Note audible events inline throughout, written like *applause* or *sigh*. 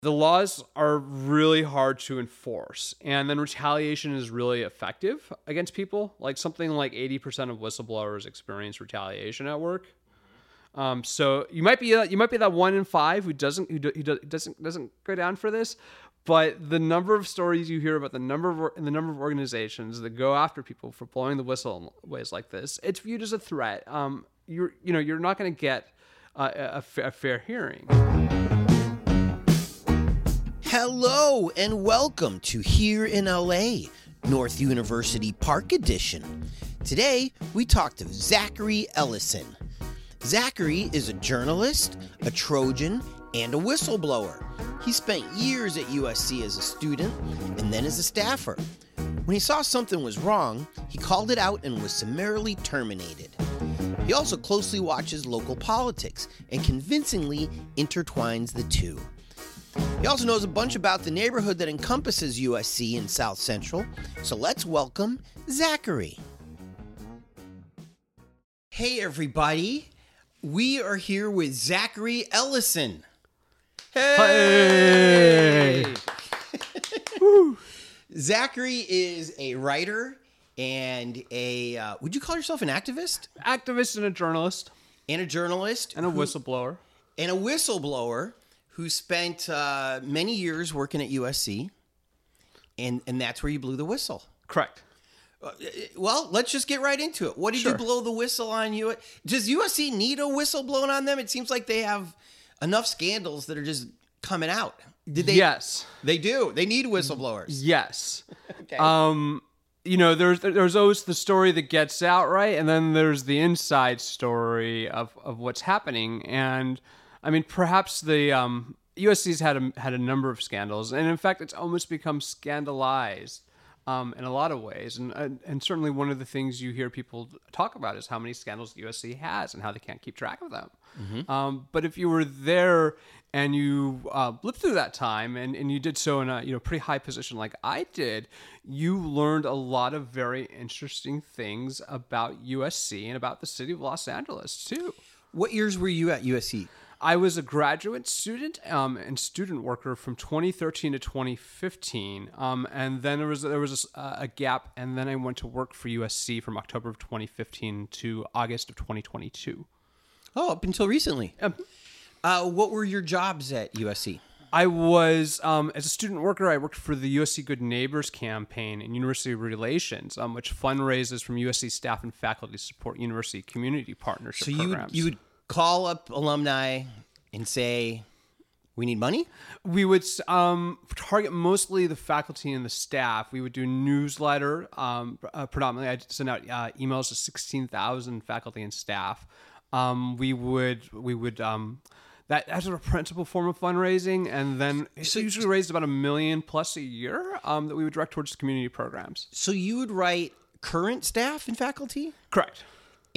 the laws are really hard to enforce and then retaliation is really effective against people. Like something like 80% of whistleblowers experience retaliation at work. Um, so you might be you might be that one in five who doesn't who, do, who do, doesn't doesn't go down for this but the number of stories you hear about the number of the number of organizations that go after people for blowing the whistle in ways like this it's viewed as a threat. Um, you're you know you're not going to get a, a fair hearing Hello and welcome to Here in LA, North University Park Edition. Today, we talk to Zachary Ellison. Zachary is a journalist, a Trojan, and a whistleblower. He spent years at USC as a student and then as a staffer. When he saw something was wrong, he called it out and was summarily terminated. He also closely watches local politics and convincingly intertwines the two. He also knows a bunch about the neighborhood that encompasses USC in South Central. So let's welcome Zachary. Hey, everybody. We are here with Zachary Ellison. Hey! *laughs* Zachary is a writer and a, uh, would you call yourself an activist? Activist and a journalist. And a journalist. And a who, whistleblower. And a whistleblower who spent uh, many years working at USC, and and that's where you blew the whistle. Correct. Uh, well, let's just get right into it. What did sure. you blow the whistle on you? Does USC need a whistle blown on them? It seems like they have enough scandals that are just coming out. Did they? Yes, they do. They need whistleblowers. Yes. *laughs* okay. Um, you know, there's there's always the story that gets out right, and then there's the inside story of of what's happening, and I mean, perhaps the um, USC's had a, had a number of scandals, and in fact, it's almost become scandalized um, in a lot of ways. And, and, and certainly, one of the things you hear people talk about is how many scandals the USC has and how they can't keep track of them. Mm-hmm. Um, but if you were there and you uh, lived through that time and, and you did so in a you know pretty high position like I did, you learned a lot of very interesting things about USC and about the city of Los Angeles too. What years were you at USC? I was a graduate student um, and student worker from 2013 to 2015, um, and then there was there was a, a, gap, and then I went to work for USC from October of 2015 to August of 2022. Oh, up until recently. Um, uh, what were your jobs at USC? I was, um, as a student worker, I worked for the USC Good Neighbors campaign in university relations, um, which fundraises from USC staff and faculty to support university community partnership so programs. You, you would call up alumni and say, we need money? We would um, target mostly the faculty and the staff. We would do newsletter. Um, uh, predominantly, I send out uh, emails to sixteen thousand faculty and staff. Um, we would we would um, that as a principal form of fundraising, and then so, usually raised about a million plus a year um, that we would direct towards community programs. So you would write current staff and faculty, correct?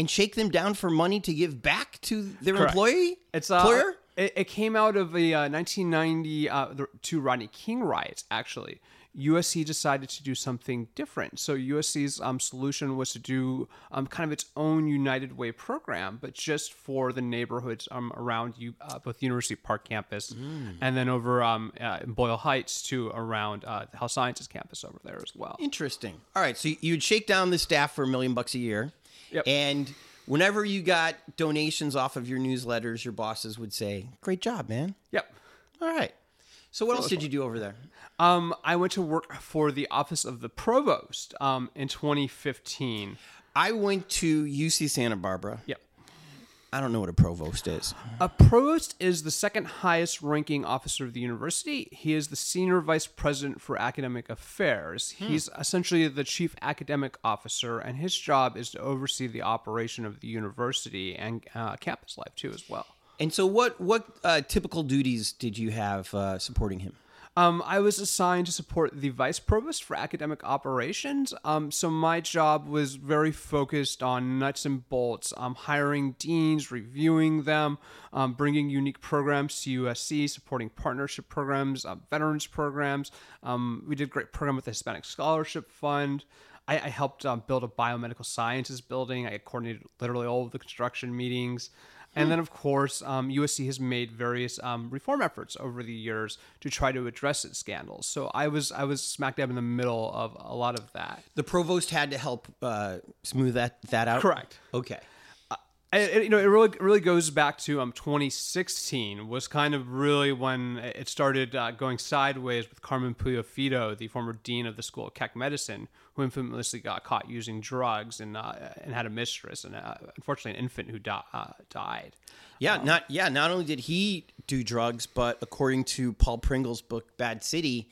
And shake them down for money to give back to their Correct. employee? It's uh, employer. It, it, came out of the uh, 1990 uh, the two Rodney King riots. Actually, USC decided to do something different. So USC's um, solution was to do um, kind of its own United Way program, but just for the neighborhoods um, around you, uh, both University Park campus mm. and then over um, uh, Boyle Heights to around uh, the Health Sciences campus over there as well. Interesting. All right, so you'd shake down the staff for a million bucks a year. Yep. And whenever you got donations off of your newsletters, your bosses would say, "Great job, man." Yep. All right. So what else did you do over there? Um, I went to work for the office of the provost um, in 2015. I went to UC Santa Barbara. Yep. I don't know what a provost is. A provost is the second highest ranking officer of the university. He is the senior vice president for academic affairs. Hmm. He's essentially the chief academic officer, and his job is to oversee the operation of the university and uh, campus life too, as well. And so, what what uh, typical duties did you have uh, supporting him? Um, I was assigned to support the vice provost for academic operations. Um, so my job was very focused on nuts and bolts, um, hiring deans, reviewing them, um, bringing unique programs to USC, supporting partnership programs, uh, veterans programs. Um, we did a great program with the Hispanic Scholarship Fund. I, I helped build a biomedical sciences building. I coordinated literally all of the construction meetings. And then, of course, um, USC has made various um, reform efforts over the years to try to address its scandals. So I was I was smack dab in the middle of a lot of that. The provost had to help uh, smooth that that out. Correct. Okay. And, you know, it really really goes back to um 2016 was kind of really when it started uh, going sideways with Carmen Puliafito the former dean of the School of Keck Medicine, who infamously got caught using drugs and uh, and had a mistress and uh, unfortunately an infant who di- uh, died. Yeah, not yeah. Not only did he do drugs, but according to Paul Pringle's book Bad City,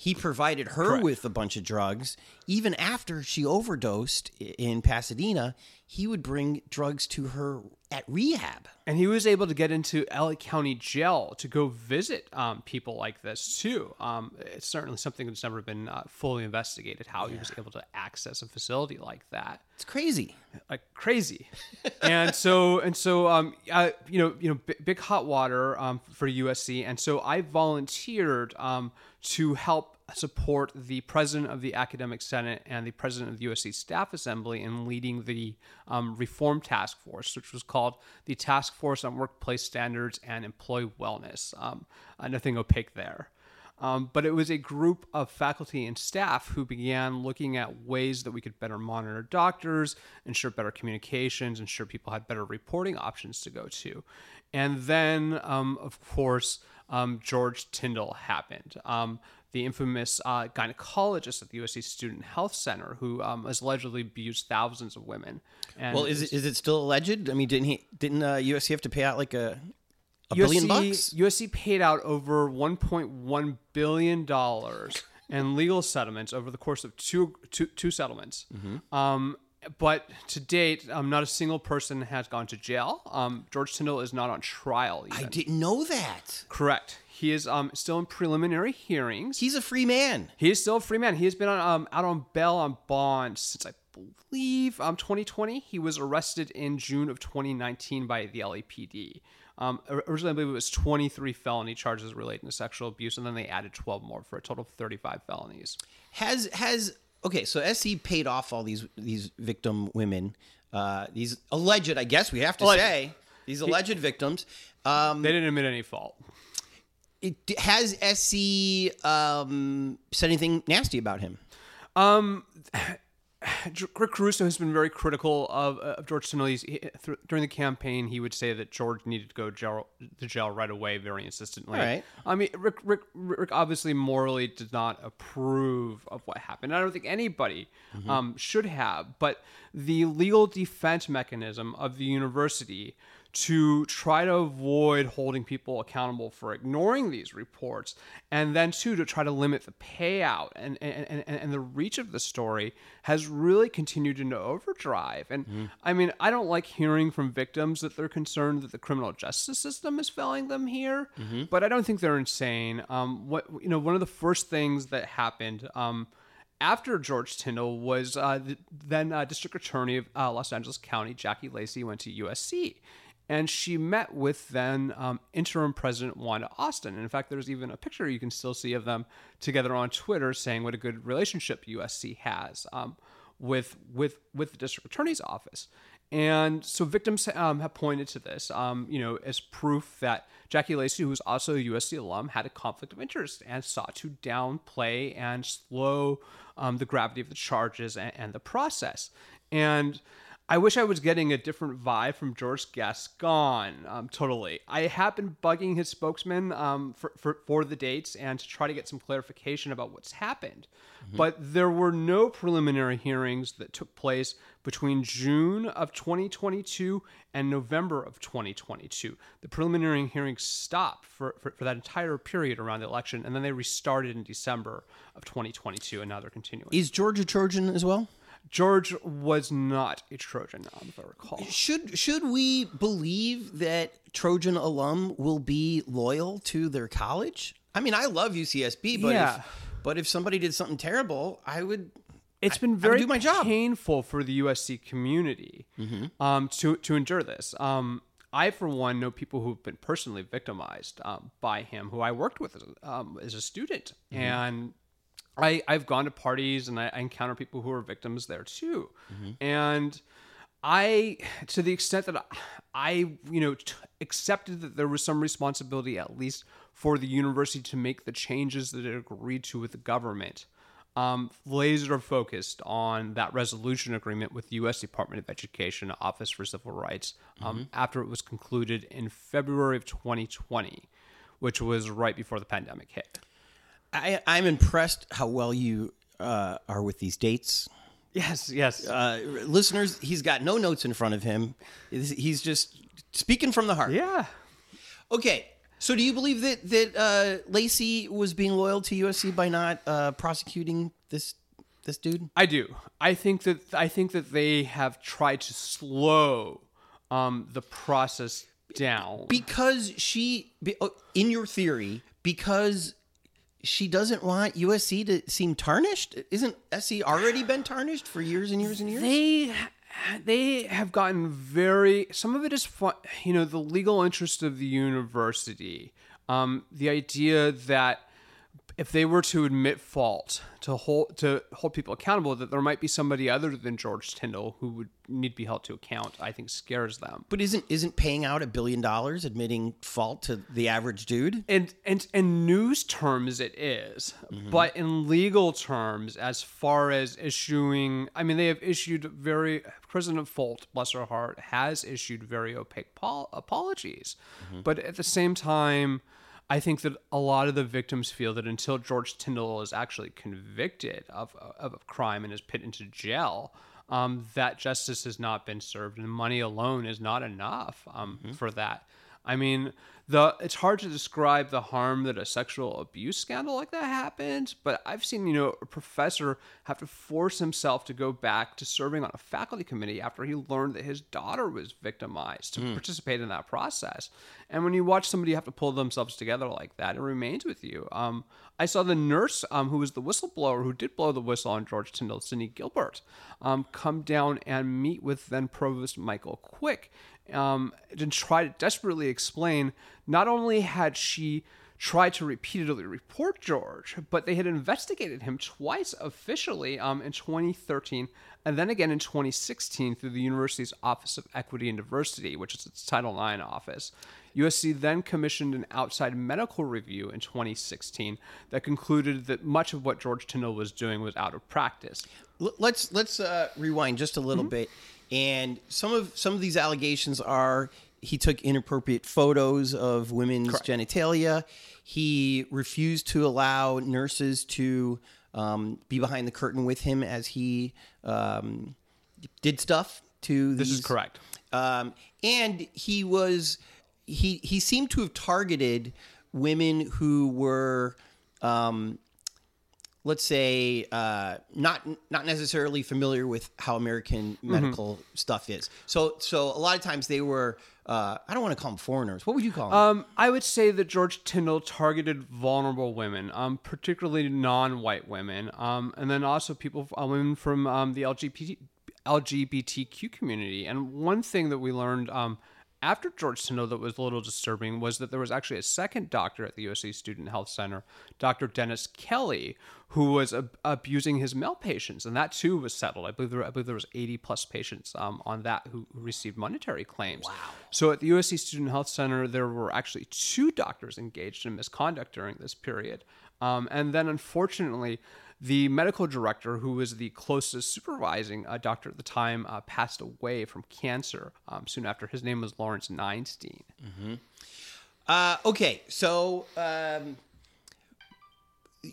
he provided her Correct. with a bunch of drugs. Even after she overdosed in Pasadena, he would bring drugs to her at rehab. And he was able to get into LA County Jail to go visit um, people like this too. Um, it's certainly something that's never been uh, fully investigated how he was able to access a facility like that. It's crazy. like crazy. *laughs* and so and so um uh, you know you know big, big hot water um for USC and so I volunteered um to help support the president of the academic senate and the president of the USC staff assembly in leading the um, reform task force which was called the task force on workplace standards and employee wellness um, uh, nothing opaque there um, but it was a group of faculty and staff who began looking at ways that we could better monitor doctors, ensure better communications, ensure people had better reporting options to go to. And then, um, of course, um, George Tyndall happened. Um, the infamous uh, gynecologist at the USC Student Health Center, who um, has allegedly abused thousands of women. And Well, is it, is it still alleged? I mean, didn't he? Didn't uh, USC have to pay out like a a billion bucks? USC paid out over 1.1 billion dollars in legal settlements over the course of two two, two settlements. Mm-hmm. Um, but to date, um, not a single person has gone to jail. Um, George Tyndall is not on trial. I didn't know that. Correct. He is um, still in preliminary hearings. He's a free man. He is still a free man. He has been on, um, out on bail on bond since I believe um, 2020. He was arrested in June of 2019 by the LAPD. Um, originally, I believe it was 23 felony charges relating to sexual abuse, and then they added 12 more for a total of 35 felonies. Has has okay? So SC paid off all these these victim women, uh, these alleged. I guess we have to Alleged. say these alleged victims. Um, They didn't admit any fault. it, has SC um, said anything nasty about him? Um, *sighs* Rick Caruso has been very critical of, uh, of George. He, uh, th- during the campaign, he would say that George needed to go jail, to jail right away, very insistently. All right. I mean, Rick, Rick, Rick obviously morally did not approve of what happened. I don't think anybody mm-hmm. um, should have, but the legal defense mechanism of the university to try to avoid holding people accountable for ignoring these reports, and then two to try to limit the payout and and, and, and the reach of the story has really continued into overdrive. And I mean, I don't like hearing from victims that they're concerned that the criminal justice system is failing them here, but I don't think they're insane. Um, what you know, one of the first things that happened. Um, after George Tyndall was uh, the, then uh, District Attorney of uh, Los Angeles County, Jackie Lacey, went to USC. And she met with then um, interim president Wanda Austin. And in fact, there's even a picture you can still see of them together on Twitter saying what a good relationship USC has um, with, with, with the district attorney's office. And so victims um, have pointed to this, um, you know, as proof that Jackie Lacey, who was also a USC alum, had a conflict of interest and sought to downplay and slow um, the gravity of the charges and, and the process. And I wish I was getting a different vibe from George Gascon. Um, totally. I have been bugging his spokesman um, for, for, for the dates and to try to get some clarification about what's happened. But there were no preliminary hearings that took place between June of 2022 and November of 2022. The preliminary hearings stopped for, for, for that entire period around the election, and then they restarted in December of 2022, and now they're continuing. Is George a Trojan as well? George was not a Trojan, if I recall. Should should we believe that Trojan alum will be loyal to their college? I mean, I love UCSB, but Yeah. if, but if somebody did something terrible, I would. It's been very do my job. painful for the USC community um, to to endure this. Um, I, for one, know people who've been personally victimized um, by him, who I worked with um, as a student, and I I've gone to parties and I, I encounter people who are victims there too, and I, to the extent that I, you know, t- accepted that there was some responsibility, at least for the university, to make the changes that it agreed to with the government. Um, laser focused on that resolution agreement with the U.S. Department of Education Office for Civil Rights um, after it was concluded in February of 2020, which was right before the pandemic hit. I, I'm impressed how well you uh, are with these dates. Yes, yes. Uh, listeners, he's got no notes in front of him. He's- just speaking from the heart. yeah. Okay. So, do you believe that that uh, Lacey was being loyal to USC by not uh, prosecuting this this dude? I do. I think that I think that they have tried to slow um, the process down. Because she, oh, in your theory, because she doesn't want USC to seem tarnished. Isn't SC already been tarnished for years and years and years? they they have gotten very some of it is fun you know the legal interest of the university um, the idea that if they were to admit fault to hold to hold people accountable that there might be somebody other than George Tyndall who would need to be held to account I think scares them. But isn't isn't paying out a billion dollars admitting fault to the average dude? and and in news terms it is, mm-hmm. but in legal terms as far as issuing i mean they have issued very president Folt bless her heart has issued very opaque pol- apologies. Mm-hmm. But at the same time I think that a lot of the victims feel that until George Tyndall is actually convicted of, of a crime and is put into jail, um, that justice has not been served, and money alone is not enough um, for that. I mean, the it's hard to describe the harm that a sexual abuse scandal like that happens, but I've seen you know a professor have to force himself to go back to serving on a faculty committee after he learned that his daughter was victimized to participate in that process. And when you watch somebody have to pull themselves together like that, it remains with you. Um, I saw the nurse um, who was the whistleblower who did blow the whistle on George Tyndall, Cindy Gilbert, um, come down and meet with then Provost Michael Quick um, and try to desperately explain not only had she tried to repeatedly report George, but they had investigated him twice officially um, in 2013 and then again in 2016 through the university's Office of Equity and Diversity, which is its Title IX office. USC then commissioned an outside medical review in 2016 that concluded that much of what George Tyndall was doing was out of practice. Let's let's uh, rewind just a little bit. And some of some of these allegations are he took inappropriate photos of women's genitalia. He refused to allow nurses to um, be behind the curtain with him as he um, did stuff to This is correct. um, and he was he he seemed to have targeted women who were um, let's say uh, not not necessarily familiar with how American medical stuff is. So so a lot of times they were uh, I don't want to call them foreigners. What would you call them? Um, I would say that George Tyndall targeted vulnerable women, um, particularly non-white women, um, and then also people, uh, women from um, the LGBT, LGBTQ community. And one thing that we learned um, after George Tyndall that was a little disturbing was that there was actually a second doctor at the USC Student Health Center, Dr. Dennis Kelly, who was ab- abusing his male patients, and that too was settled. I believe there, I believe there was 80 plus patients um, on that who, who received monetary claims. Wow. So at the USC Student Health Center, there were actually two doctors engaged in misconduct during this period, um, and then unfortunately. The medical director, who was the closest supervising uh, doctor at the time, uh, passed away from cancer um, soon after. His name was Lawrence Neinstein. Uh, okay, so um,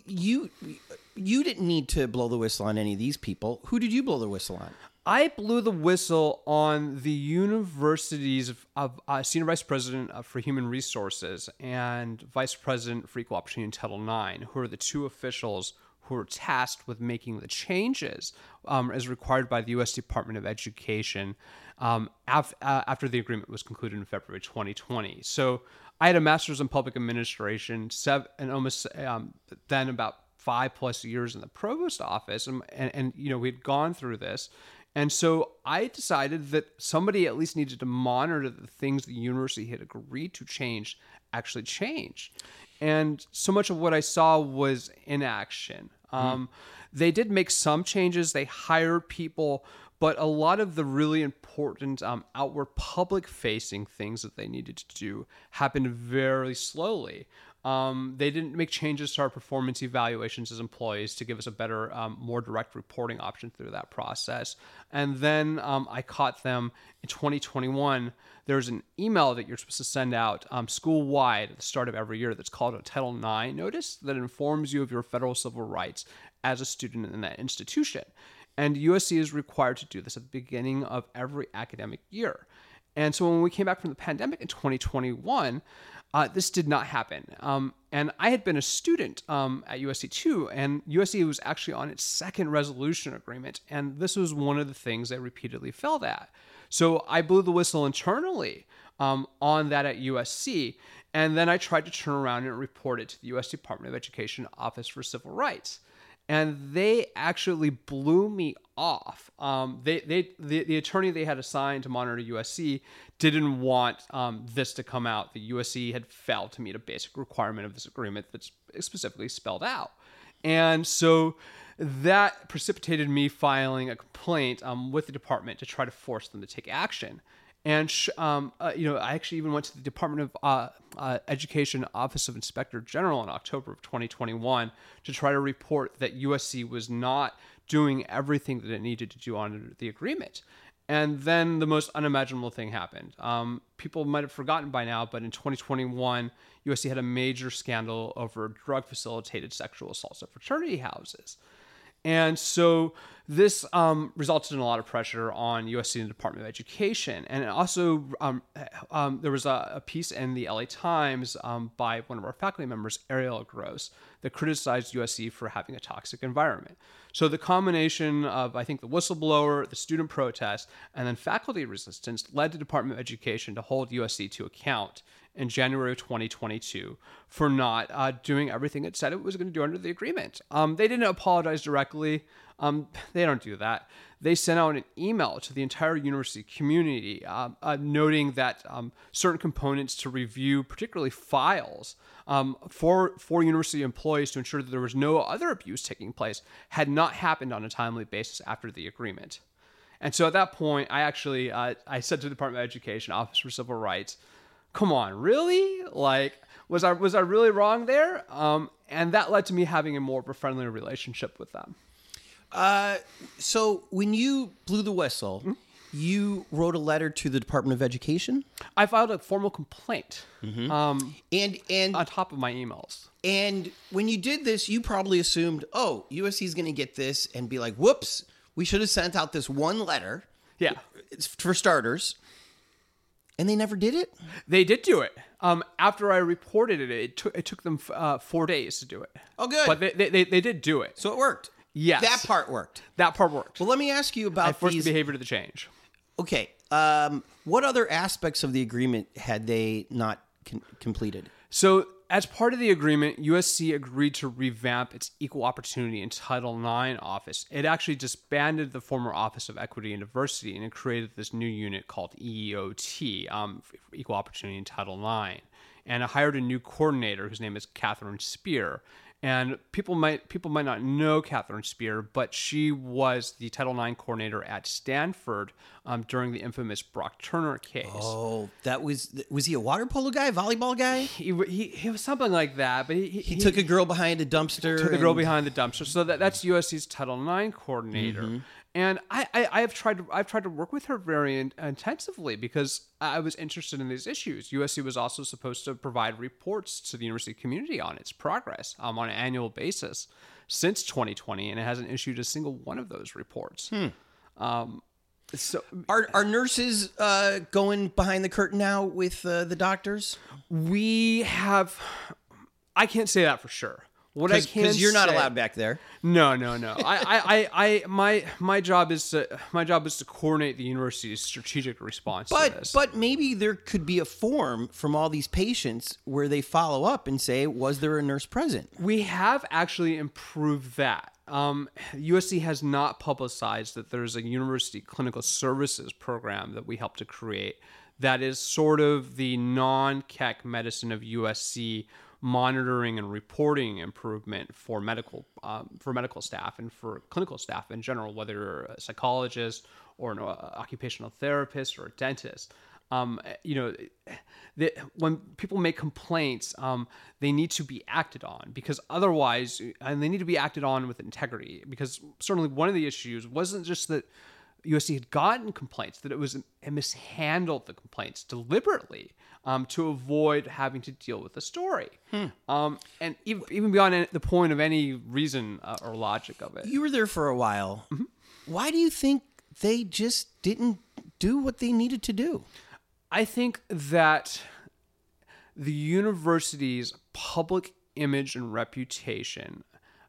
you you didn't need to blow the whistle on any of these people. Who did you blow the whistle on? I blew the whistle on the university's of, of uh, senior vice president uh, for human resources and vice president for equal opportunity in Title IX, who are the two officials who were tasked with making the changes um, as required by the U.S. Department of Education um, af- uh, after the agreement was concluded in February 2020. So I had a master's in public administration, seven, and almost um, then about five plus years in the provost office, and, and, and you know we'd gone through this. And so I decided that somebody at least needed to monitor the things the university had agreed to change actually change. And so much of what I saw was inaction. Um, They did make some changes. They hired people, but a lot of the really important um, outward public facing things that they needed to do happened very slowly. Um, they didn't make changes to our performance evaluations as employees to give us a better, um, more direct reporting option through that process. And then um, I caught them in 2021. There's an email that you're supposed to send out um, school wide at the start of every year that's called a Title IX notice that informs you of your federal civil rights as a student in that institution. And USC is required to do this at the beginning of every academic year. And so when we came back from the pandemic in 2021, uh, this did not happen. Um, and I had been a student um, at USC too, and USC was actually on its second resolution agreement. And this was one of the things they repeatedly failed at. So I blew the whistle internally um, on that at USC. And then I tried to turn around and report it to the US Department of Education Office for Civil Rights and they actually blew me off. Um, they, they, the, the attorney they had assigned to monitor USC didn't want um, this to come out. The USC had failed to meet a basic requirement of this agreement that's specifically spelled out, and so that precipitated me filing a complaint um, with the department to try to force them to take action. And um, uh, you know, I actually even went to the Department of uh, uh, Education Office of Inspector General in October of 2021 to try to report that USC was not doing everything that it needed to do under the agreement. And then the most unimaginable thing happened. Um, people might have forgotten by now, but in 2021, USC had a major scandal over drug facilitated sexual assaults at fraternity houses. And so this um, resulted in a lot of pressure on USC and the Department of Education. And also, um, um, there was a, a, piece in the LA Times um, by one of our faculty members, Ariel Gross, that criticized USC for having a toxic environment. So the combination of, I think, the whistleblower, the student protest, and then faculty resistance led the Department of Education to hold USC to account in January of 2022 for not uh, doing everything it said it was going to do under the agreement. Um, they didn't apologize directly. Um, *laughs* they don't do that. They sent out an email to the entire university community uh, uh, noting that um, certain components to review, particularly files, um, for, for university employees to ensure that there was no other abuse taking place, had not happened on a timely basis after the agreement. And so at that point, I actually uh, I said to the Department of Education, Office for Civil Rights, "Come on, really? Like, was I was I really wrong there?" Um, and that led to me having a more of a friendly relationship with them. Uh, so when you blew the whistle, mm-hmm. you wrote a letter to the Department of Education. I filed a formal complaint. Mm-hmm. Um, and and on top of my emails. And when you did this, you probably assumed, oh, USC is going to get this and be like, whoops, we should have sent out this one letter. Yeah, it's for starters. And they never did it. They did do it. Um, after I reported it, it took it took them uh, four days to do it. Oh, good. But they, they, they did do it. So it worked. Yes. That part worked. That part worked. Well, let me ask you about I forced these. the behavior to the change. Okay. Um, what other aspects of the agreement had they not con- completed? So, as part of the agreement, USC agreed to revamp its Equal Opportunity and Title IX office. It actually disbanded the former Office of Equity and Diversity and it created this new unit called EEOT, um, Equal Opportunity and Title IX. And it hired a new coordinator whose name is Catherine Spear and people might people might not know Catherine Spear, but she was the Title IX coordinator at Stanford um, during the infamous Brock Turner case. Oh, that was was he a water polo guy, volleyball guy? He, he, he was something like that, but he, he, he took a girl behind a dumpster. Took a girl behind the dumpster. So that, that's USC's Title IX coordinator. Mm-hmm and I, I, I have tried to I've tried to work with her very in, intensively because I was interested in these issues. USC was also supposed to provide reports to the university community on its progress um, on an annual basis since 2020, and it hasn't issued a single one of those reports. Hmm. Um, so are are nurses uh, going behind the curtain now with uh, the doctors? We have. I can't say that for sure. What I can because you're not say, allowed back there. No, no, no. I, I, I, I, my my job is to my job is to coordinate the university's strategic response. But but maybe there could be a form from all these patients where they follow up and say, was there a nurse present? We have actually improved that. Um, USC has not publicized that there's a university clinical services program that we helped to create that is sort of the non-Keck medicine of USC monitoring and reporting improvement for medical um, for medical staff and for clinical staff in general, whether you're a psychologist or an uh, occupational therapist or a dentist. Um, you know, the, when people make complaints, um, they need to be acted on because otherwise, and they need to be acted on with integrity. Because certainly one of the issues wasn't just that USC had gotten complaints, that it was it mishandled the complaints deliberately um, to avoid having to deal with the story. Hmm. Um, and even, even beyond the point of any reason uh, or logic of it. You were there for a while. Mm-hmm. Why do you think they just didn't do what they needed to do? I think that the university's public image and reputation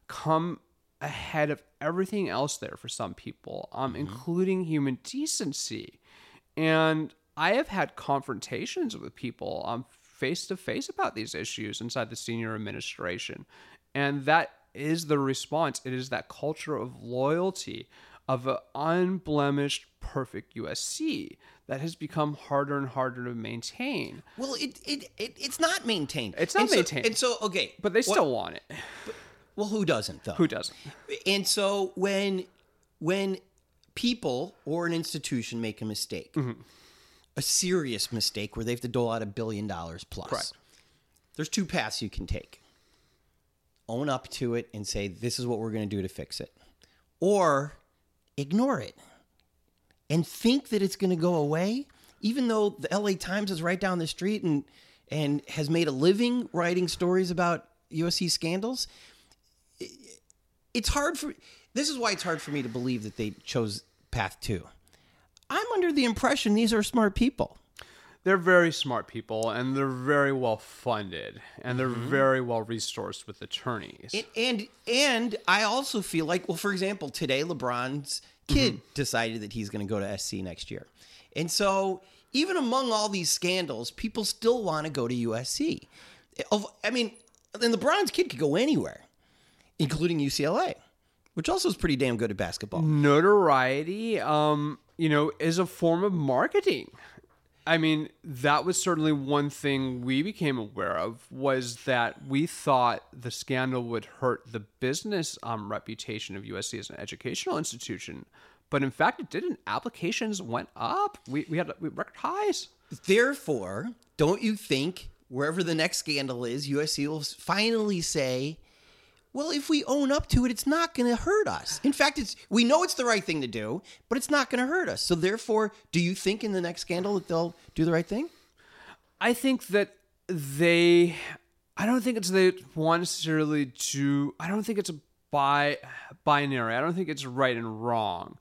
come ahead of everything else there for some people, um, mm-hmm. including human decency. And I have had confrontations with people um, face to face about these issues inside the senior administration. And that is the response. It is that culture of loyalty, of an unblemished, perfect USC that has become harder and harder to maintain. Well, it, it, it it's not maintained. It's not and maintained. So, and so, okay. But they still want it. But, well, who doesn't, though? Who doesn't? And so when when people or an institution make a mistake, mm-hmm. a serious mistake where they have to dole out a billion dollars plus, Correct. there's two paths you can take. Own up to it and say, this is what we're going to do to fix it. Or ignore it and think that it's going to go away, even though the LA Times is right down the street and and has made a living writing stories about USC scandals. It's hard for this is why it's hard for me to believe that they chose path 2. I'm under the impression these are smart people. They're very smart people and they're very well funded and they're mm-hmm. very well resourced with attorneys. And, and and I also feel like well for example today LeBron's kid mm-hmm. decided that he's going to go to SC next year. And so, even among all these scandals, people still want to go to USC. I mean, then LeBron's kid could go anywhere, including UCLA, which also is pretty damn good at basketball. Notoriety, um, you know, is a form of marketing. I mean, that was certainly one thing we became aware of was that we thought the scandal would hurt the business um, reputation of USC as an educational institution. But in fact, it didn't. Applications went up. We, we had record highs. Therefore, don't you think wherever the next scandal is, USC will finally say, well, if we own up to it, it's not going to hurt us. In fact, it's we know it's the right thing to do, but it's not going to hurt us. So therefore, do you think in the next scandal that they'll do the right thing? I think that they I don't think it's they want necessarily to I don't think it's a bi binary. I don't think it's right and wrong.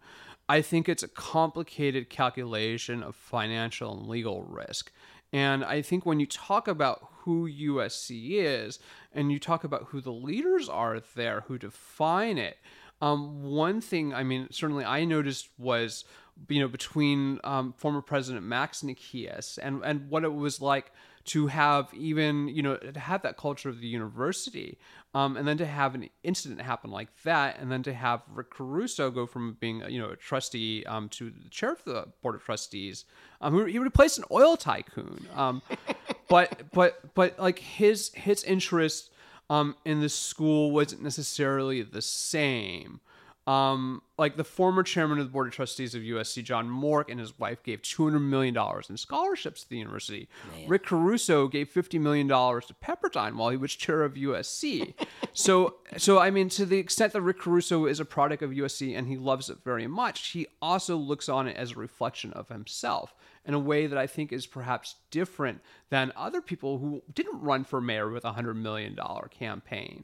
I think it's a complicated calculation of financial and legal risk. And I think when you talk about who USC is and you talk about who the leaders are there who define it, um, one thing, I mean, certainly I noticed was, you know, between um, former President Max Nikias and, and what it was like to have even, you know, to have that culture of the university um, and then to have an incident happen like that, and then to have Rick Caruso go from being you know a trustee um, to the chair of the board of trustees, um, he replaced an oil tycoon. *laughs* But but but like his his interest um, in the school wasn't necessarily the same. Um, like the former chairman of the board of trustees of USC, John Mork, and his wife gave $200 million in scholarships to the university. Man. Rick Caruso gave $50 million to Pepperdine while he was chair of USC. *laughs* so, so I mean, to the extent that Rick Caruso is a product of USC and he loves it very much, he also looks on it as a reflection of himself in a way that I think is perhaps different than other people who didn't run for mayor with a $100 million campaign.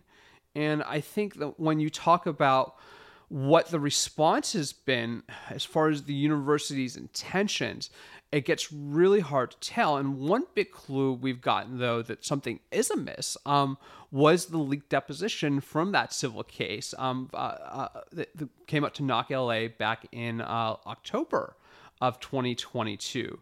And I think that when you talk about what the response has been as far as the university's intentions, it gets really hard to tell. And one big clue we've gotten, though, that something is amiss um, was the leaked deposition from that civil case um, uh, uh, that, came up to knock LA back in uh, October of 2022.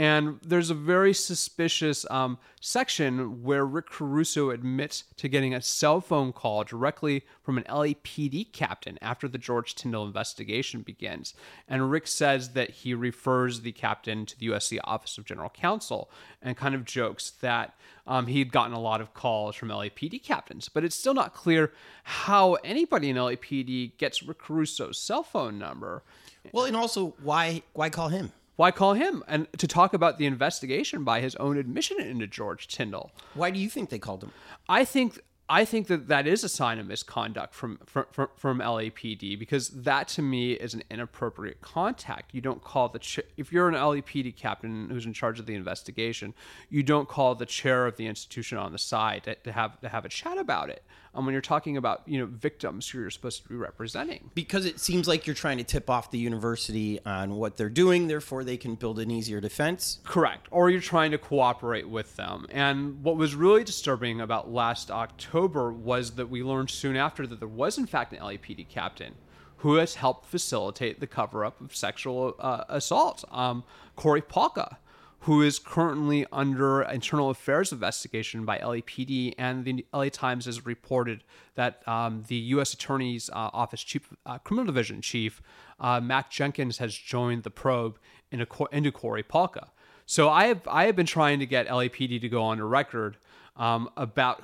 And there's a very suspicious um, section where Rick Caruso admits to getting a cell phone call directly from an LAPD captain after the George Tyndall investigation begins. And Rick says that he refers the captain to the USC Office of General Counsel and kind of jokes that um, he'd gotten a lot of calls from LAPD captains. But it's still not clear how anybody in LAPD gets Rick Caruso's cell phone number. Well, and also why why call him? Why call him and to talk about the investigation by his own admission into George Tyndall? Why do you think they called him? I think I think that that is a sign of misconduct from from from, from LAPD because that to me is an inappropriate contact. You don't call the ch- if you're an LAPD captain who's in charge of the investigation, you don't call the chair of the institution on the side to, to have to have a chat about it. Um, when you're talking about you know victims who you're supposed to be representing, Because it seems like you're trying to tip off the university on what they're doing, therefore they can build an easier defense. Correct. Or you're trying to cooperate with them. And what was really disturbing about last October was that we learned soon after that there was, in fact, an LAPD captain who has helped facilitate the cover up of sexual uh, assault. Um, Corey Palka, who is currently under internal affairs investigation by LAPD, and the LA Times has reported that um, the U.S. Attorney's uh, Office Chief uh, Criminal Division Chief uh, Mack Jenkins has joined the probe into, into Corey Palka. So I have I have been trying to get LAPD to go on a record um, about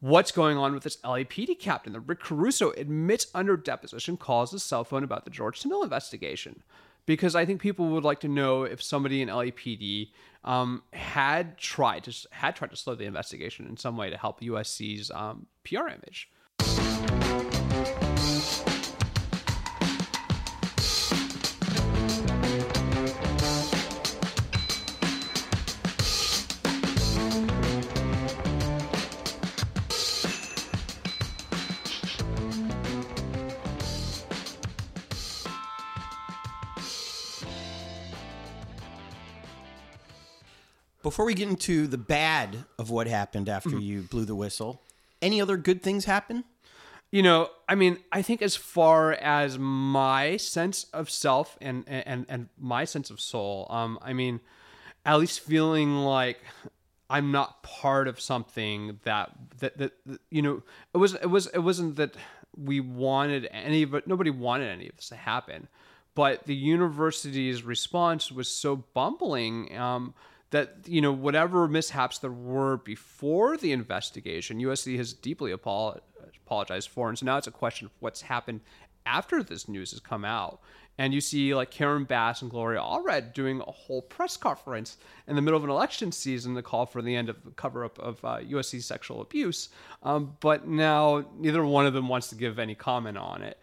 what's going on with this LAPD captain. That Rick Caruso admits under deposition calls his cell phone about the George Tyndall investigation because I think people would like to know if somebody in LAPD um, had tried to had tried to slow the investigation in some way to help USC's um, PR image. Before we get into the bad of what happened after you blew the whistle, any other good things happen? you know i mean i think as far as my sense of self and and and my sense of soul um i mean at least feeling like i'm not part of something that that that, that you know it was it was it wasn't that we wanted any of it nobody wanted any of this to happen but the university's response was so bumbling um that you know whatever mishaps there were before the investigation usc has deeply apologized apologized for. And so now it's a question of what's happened after this news has come out. And you see like Karen Bass and Gloria Allred doing a whole press conference in the middle of an election season to call for the end of the cover up of uh, USC sexual abuse. Um, but now neither one of them wants to give any comment on it.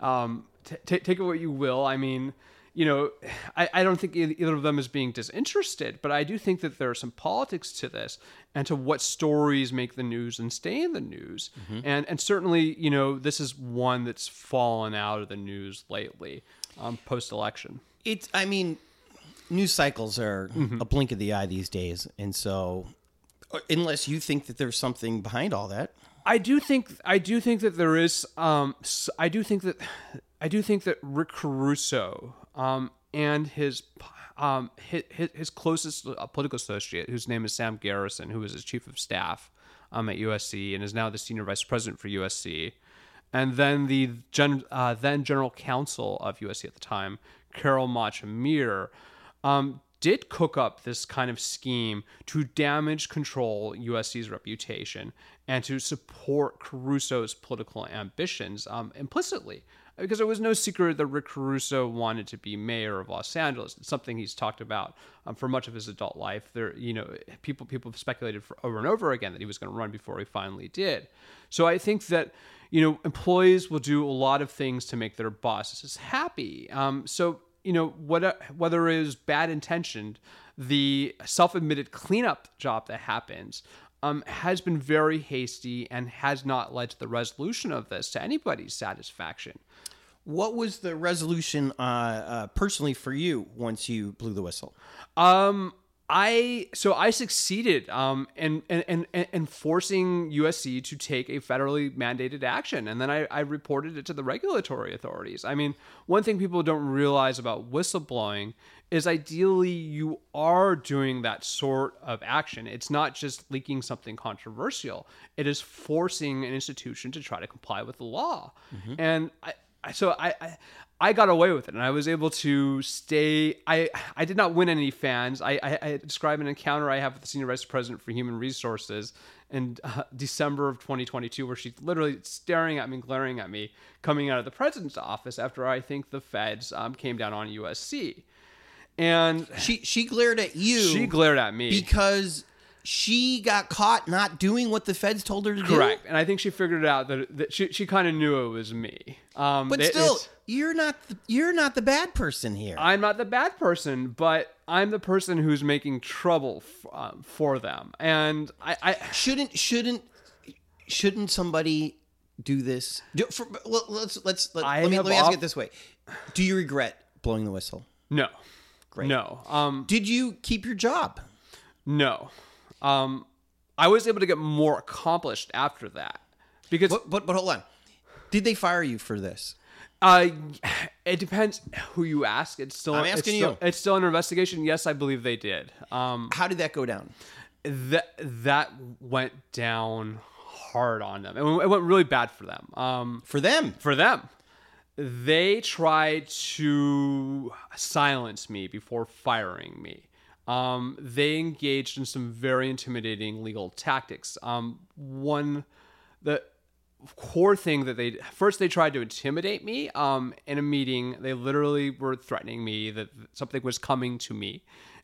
Um, t- t- take it what you will. I mean, you know, I, I don't think either of them is being disinterested, but I do think that there are some politics to this and to what stories make the news and stay in the news. And and certainly, you know, this is one that's fallen out of the news lately, um, post election. It's, I mean, news cycles are a blink of the eye these days. And so, uh, unless you think that there's something behind all that, I do think I do think that there is um I do think that I do think that Rick Caruso um and his um his, his closest uh, political associate whose name is Sam Garrison who was his chief of staff um at USC and is now the senior vice president for USC and then the gen, uh, then general counsel of USC at the time Carol Mauch Amir um, did cook up this kind of scheme to damage control USC's reputation and to support Caruso's political ambitions um, implicitly. Because it was no secret that Rick Caruso wanted to be mayor of Los Angeles. It's something he's talked about um, for much of his adult life. There, you know, people people have speculated for over and over again that he was going to run before he finally did. So I think that you know employees will do a lot of things to make their bosses happy. Um, so you know, what, whether it is bad intentioned, the self admitted cleanup job that happens um, has been very hasty and has not led to the resolution of this to anybody's satisfaction. what was the resolution uh, uh, personally for you once you blew the whistle? Um, I so I succeeded um in, in, in, in forcing USC to take a federally mandated action, and then I, I reported it to the regulatory authorities. I mean, one thing people don't realize about whistleblowing is ideally you are doing that sort of action. It's not just leaking something controversial; it is forcing an institution to try to comply with the law, and I. I- So I, I I got away with it, and I was able to stay. I I did not win any fans. I I, I describe an encounter I have with the senior vice president for human resources in uh, December of 2022, where she's literally staring at me, glaring at me, coming out of the president's office after I think the feds um, came down on USC, and She she glared at you. she glared at me. because she got caught not doing what the feds told her to do. Correct, and I think she figured it out that, that she she kind of knew it was me. Um, But it- still, you're not the, you're not the bad person here. I'm not the bad person, but I'm the person who's making trouble f- um, for them. And I, I shouldn't shouldn't shouldn't somebody do this? Do, for, let, let's let's let, let me let me ask off- it this way: Do you regret blowing the whistle? no, Great. no, um, Did you keep your job? no. Um, I was able to get more accomplished after that because But but but hold on. Did they fire you for this? Uh, it depends who you ask. It's still I'm it's asking still- you. It's still an investigation. Yes, I believe they did. Um, How did that go down? that that went down hard on them. It it went really bad for them. Um, For them, for them. They tried to silence me before firing me. Um, they engaged in some very intimidating legal tactics. Um, one, the core thing that they first they tried to intimidate me. Um, in a meeting, they literally were threatening me that something was coming to me.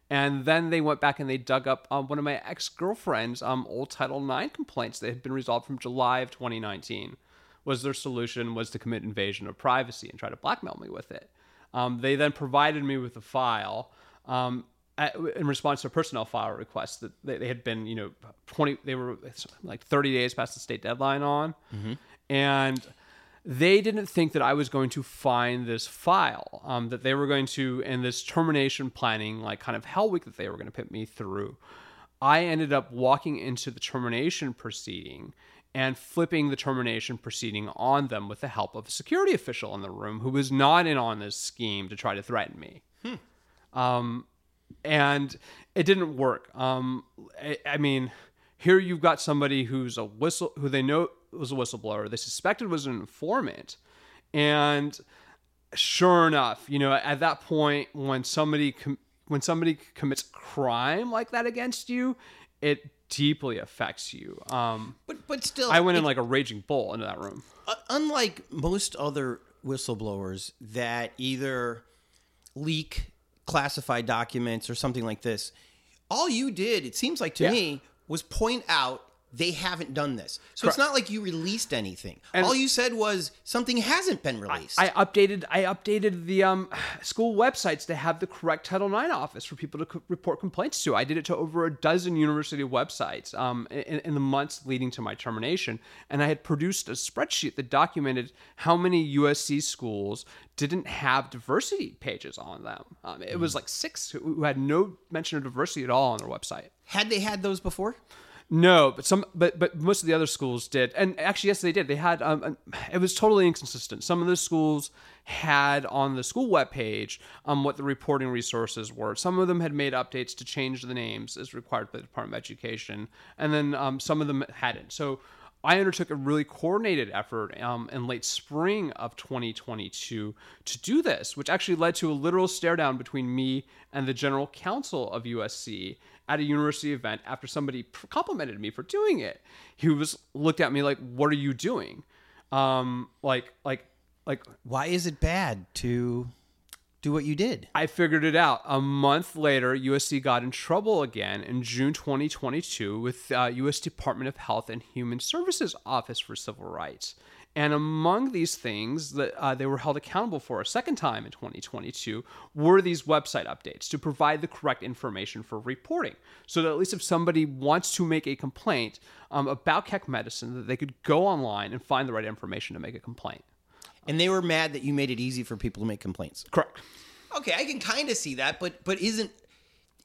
And then they went back and they dug up um, one of my ex girlfriend's um, old Title IX complaints that had been resolved from July of 2019 was their solution was to commit invasion of privacy and try to blackmail me with it. Um, they then provided me with a file um, at, in response to a personnel file request that they, they had been, you know, 20, they were like 30 days past the state deadline on. And they didn't think that I was going to find this file, um, that they were going to, in this termination planning, like kind of hell week that they were going to put me through. I ended up walking into the termination proceeding and flipping the termination proceeding on them with the help of a security official in the room who was not in on this scheme to try to threaten me. Um, and it didn't work. Um, I, I mean, here you've got somebody who's a whistle, who they know was a whistleblower, they suspected was an informant, and sure enough, you know, at that point when somebody com- when somebody commits crime like that against you, it deeply affects you. Um, but but still, I went in like a raging bull into that room. Uh, unlike most other whistleblowers that either leak classified documents or something like this, all you did, it seems like to Yeah. me, was point out they haven't done this. So it's not like you released anything. And- all you said was something hasn't been released. I updated I updated the um, *sighs* school websites to have the correct Title IX office for people to co- report complaints to. I did it to over a dozen university websites um, in, in the months leading to my termination, and I had produced a spreadsheet that documented how many USC schools didn't have diversity pages on them. Um, it was like six who who had no mention of diversity at all on their website. Had they had those before? No, but some, but but most of the other schools did, and actually, yes, they did. They had, um, it was totally inconsistent. Some of the schools had on the school webpage um, what the reporting resources were. Some of them had made updates to change the names as required by the Department of Education, and then um, some of them hadn't. So I undertook a really coordinated effort um, in late spring of 2022 to do this, which actually led to a literal stare down between me and the general counsel of USC at a university event after somebody complimented me for doing it. He was looked at me like, "What are you doing?" Um, like, like, like Why is it bad to do what you did? I figured it out. A month later, USC got in trouble again in June 2022 with uh, U.S. Department of Health and Human Services Office for Civil Rights. And among these things that uh, they were held accountable for a second time in 2022 were these website updates to provide the correct information for reporting. So that at least if somebody wants to make a complaint um, about Keck Medicine, that they could go online and find the right information to make a complaint. And they were mad that you made it easy for people to make complaints. Correct. Okay, I can kind of see that, but but isn't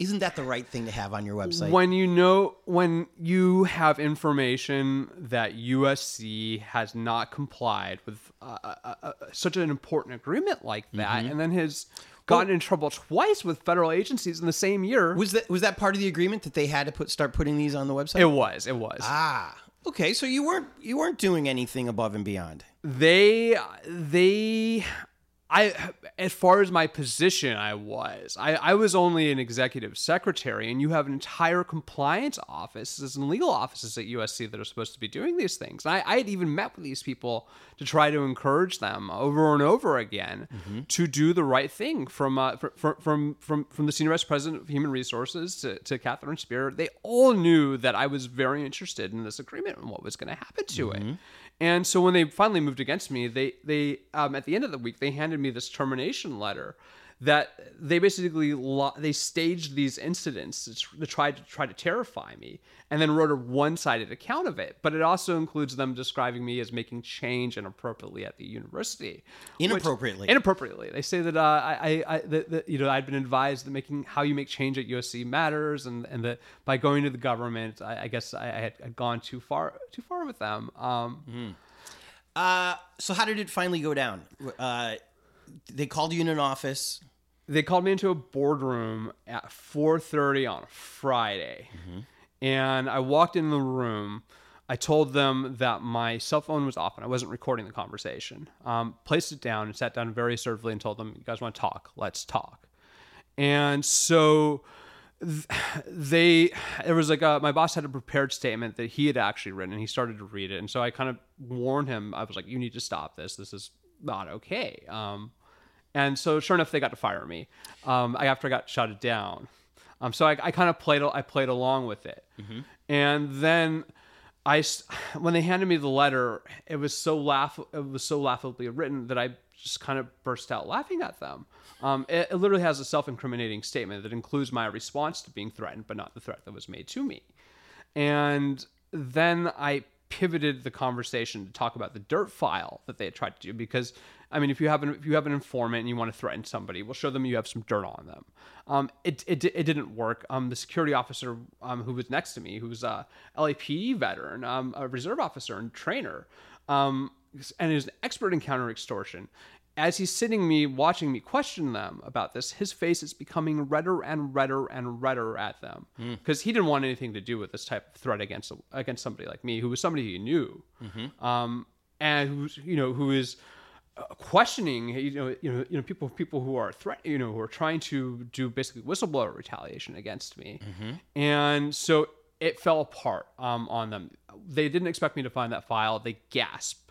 Isn't that the right thing to have on your website? when you know when you have information that USC has not complied with uh, uh, uh, such an important agreement like that, Mm-hmm. and then has gotten in trouble twice with federal agencies in the same year. was that was that part of the agreement that they had to put start putting these on the website? it was. It was. ah, okay. So you weren't you weren't doing anything above and beyond. they they I as far as my position I was. I, I was only an executive secretary and you have an entire compliance offices and legal offices at USC that are supposed to be doing these things. And I, I had even met with these people to try to encourage them over and over again to do the right thing from uh, from, from from from the senior vice president of human resources to, to Catherine Spear. They all knew that I was very interested in this agreement and what was going to happen to it and so when they finally moved against me, they they um, at the end of the week they handed me this termination letter that they basically lo- they staged these incidents to try to try to terrify me, and then wrote a one-sided account of it. But it also includes them describing me as making change inappropriately at the university. which- Inappropriately. inappropriately. They say that uh, I, I, I that, that, you know, I'd been advised that making how you make change at USC matters, and, and that by going to the government, I, I guess I, had, had gone too far, too far with them. Um, Uh, so how did it finally go down? Uh, they called you in an office. They called me into a boardroom at 4:30 on a Friday, and I walked in the room. I told them that my cell phone was off and I wasn't recording the conversation. Um, placed it down and sat down very assertively and told them, "You guys want to talk? Let's talk." And so they it was like a, my boss had a prepared statement that he had actually written and he started to read it and so i kind of warned him i was like you need to stop this this is not okay um, and so sure enough they got to fire me um, after i got shouted down um, so i, I kind of played i played along with it and then I *sighs* when they handed me the letter, it was so laugh it was so laughably written that I just kind of burst out laughing at them. Um, it, it literally has a self-incriminating statement that includes my response to being threatened, but not the threat that was made to me. And then I pivoted the conversation to talk about the dirt file that they had tried to do because I mean if you have an if you have an informant and you want to threaten somebody, we'll show them you have some dirt on them. Um, it, it, it didn't work. Um, the security officer um, who was next to me, who was a LAPD veteran, um, a reserve officer and trainer, um, and is an expert in counter extortion. As he's sitting me watching me question them about this, his face is becoming redder and redder and redder at them because he didn't want anything to do with this type of threat against against somebody like me, who was somebody he knew, um, and who's you know who is questioning you know you know you know people people who are threat you know who are trying to do basically whistleblower retaliation against me, and so it fell apart um, on them. They didn't expect me to find that file. They gasp.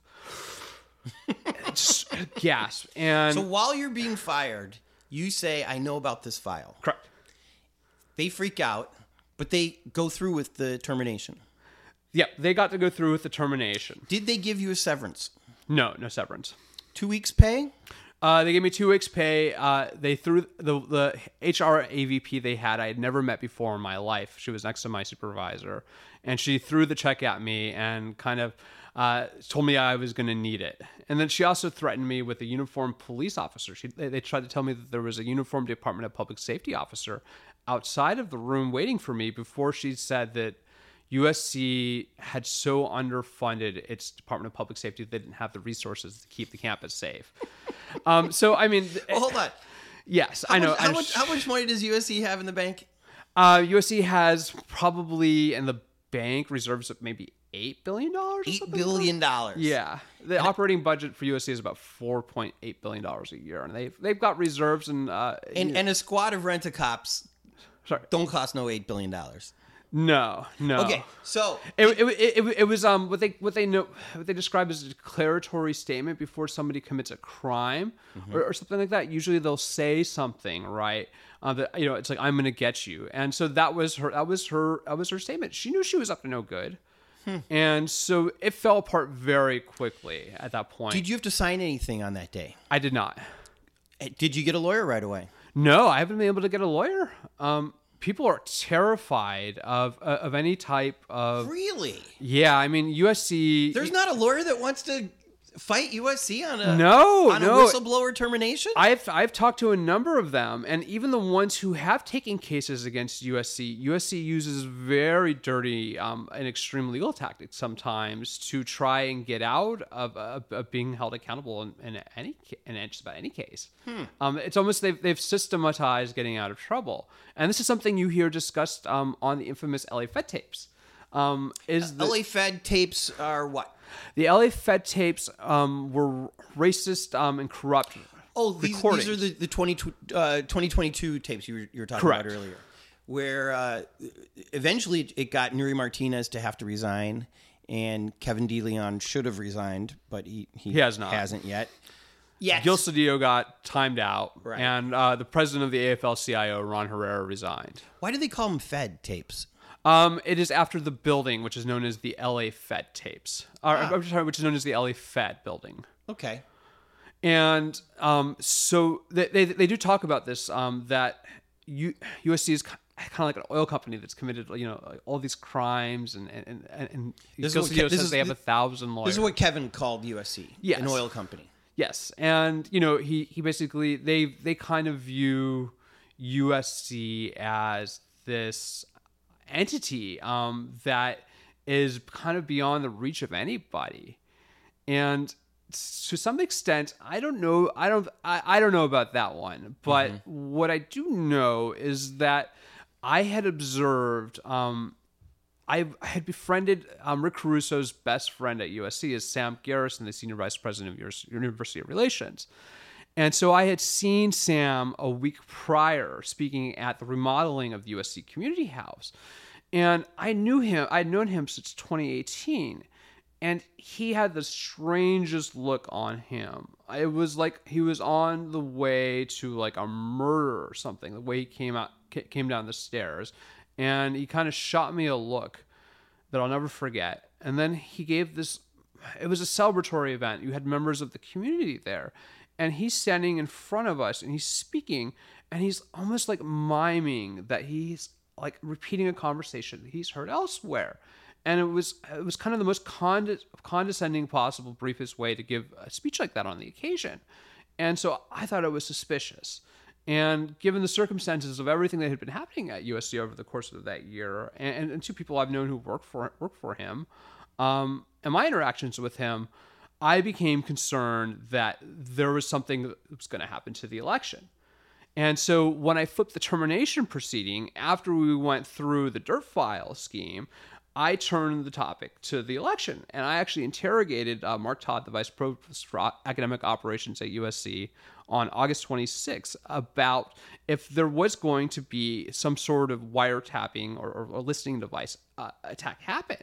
*laughs* Just gasp and So while you're being fired, you say, "I know about this file." correct. They freak out, but they go through with the termination. Yeah, they got to go through with the termination. Did they give you a severance? No, no severance. Two weeks pay? Uh, they gave me two weeks pay. Uh, they threw the the HR AVP they had. I had never met before in my life. She was next to my supervisor, and she threw the check at me and kind of uh, told me I was going to need it. And then she also threatened me with a uniformed police officer. She they, they tried to tell me that there was a uniformed Department of Public Safety officer outside of the room waiting for me before she said that USC had so underfunded its Department of Public Safety they didn't have the resources to keep the campus safe. *laughs* um, so I mean, Well, hold on. yes, How I know. Much, how, much, how much money does USC have in the bank? uh, USC has probably in the bank reserves of maybe eight billion dollars. Eight billion dollars. Yeah, the operating budget for USC is about four point eight billion dollars a year, and they've they've got reserves and uh, And and a squad of rent a cops sorry, don't cost no eight billion dollars. No, no. Okay, so It, it, it, it, it was um what they what they know what they describe as a declaratory statement before somebody commits a crime or, or something like that. Usually they'll say something right uh, that you know it's like I'm gonna get you, and so that was her that was her that was her statement. She knew she was up to no good, and so it fell apart very quickly at that point. did you have to sign anything on that day? I did not. Eh, Did you get a lawyer right away? No, I haven't been able to get a lawyer. Um, people are terrified of uh, of any type of Really? yeah. I mean USC. There's not a lawyer that wants to fight USC on a No, on no. a whistleblower termination? I've I've talked to a number of them, and even the ones who have taken cases against USC, USC uses very dirty um, and extreme legal tactics sometimes to try and get out of, of, of being held accountable in, in any in just about any case. Um, it's almost they've they've systematized getting out of trouble, and this is something you hear discussed um, on the infamous LA Fed tapes. Um, is the, LA Fed tapes are what? The LA Fed tapes um, were racist um, and corrupt. Oh, these, these are the, the 20, uh, 2022 tapes you were, you were talking Correct. about earlier, where uh, eventually it got Nury Martinez to have to resign, and Kevin DeLeon should have resigned, but he, he, He has not. hasn't yet. Yes. Gil Cedillo got timed out, Right. and uh, the president of the AFL-CIO, Ron Herrera, resigned. Why do they call them Fed tapes? Um, it is after the building, which is known as the LA Fed tapes, or, I'm sorry, which is known as the LA Fed building. Okay. And um, so they, they, they do talk about this um, that U, USC is kind of like an oil company that's committed, you know, like all these crimes, and and and, and This is what Ke- this is- they have a thousand lawyers. This is what Kevin called USC, Yes. an oil company. Yes, and you know he he basically they they kind of view USC as this entity um, that is kind of beyond the reach of anybody, and to some extent, I don't know. I don't. I, I don't know about that one. But what I do know is that I had observed. Um, I I had befriended um, Rick Caruso's best friend at USC is Sam Garrison, the senior vice president of University of Relations. And so I had seen Sam a week prior speaking at the remodeling of the USC Community House. And I knew him, I'd known him since 2018. And he had the strangest look on him. It was like he was on the way to like a murder or something, the way he came out came down the stairs. And he kind of shot me a look that I'll never forget. And then he gave this it was a celebratory event. You had members of the community there. And he's standing in front of us and he's speaking and he's almost like miming that he's like repeating a conversation that he's heard elsewhere. And it was it was kind of the most conde- condescending possible briefest way to give a speech like that on the occasion. And so I thought it was suspicious. And given the circumstances of everything that had been happening at USC over the course of that year, and, and two people I've known who work for work for him, um, and my interactions with him, I became concerned that there was something that was going to happen to the election. And so when I flipped the termination proceeding after we went through the dirt file scheme, I turned the topic to the election, and I actually interrogated uh, Mark Todd, the vice provost for academic operations at USC, on August 26 about if there was going to be some sort of wiretapping or, or, or listening device uh, attack happen,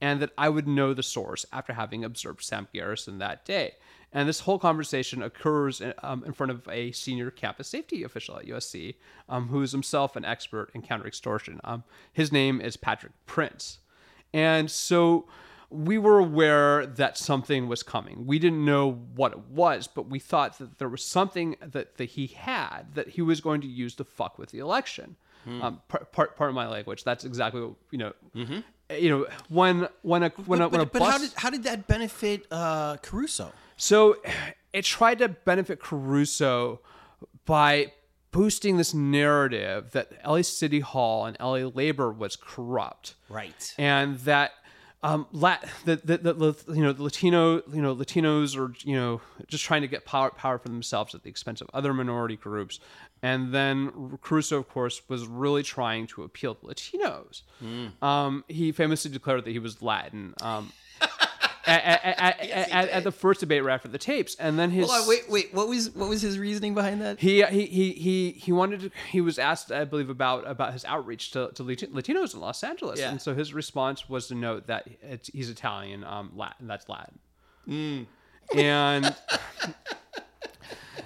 and that I would know the source after having observed Sam Garrison that day. And this whole conversation occurs in, um, in front of a senior campus safety official at USC, um, who is himself an expert in counter extortion. Um, his name is Patrick Prince. And so we were aware that something was coming. We didn't know what it was, but we thought that there was something that, that he had that he was going to use to fuck with the election. Um, part, part, part of my language. That's exactly what, you know. You know, when when a when a when a But, but how did how did that benefit uh, Caruso? so it tried to benefit Caruso by boosting this narrative that LA City Hall and LA Labor was corrupt. Right. And that um, Lat, the, the, the, you know, the Latino, you know, Latinos are, you know, just trying to get power, power for themselves at the expense of other minority groups. And then Caruso, of course, was really trying to appeal to Latinos. Um, he famously declared that he was Latin. Um, *laughs* at, at, at, at, at the first debate right after the tapes, and then his Hold on, wait, wait. What was what was his reasoning behind that? he he he he he wanted to. He was asked, I believe, about about his outreach to, to Latinos in Los Angeles, Yeah. and so his response was to note that it's, he's Italian, um, Latin. That's Latin, and. *laughs*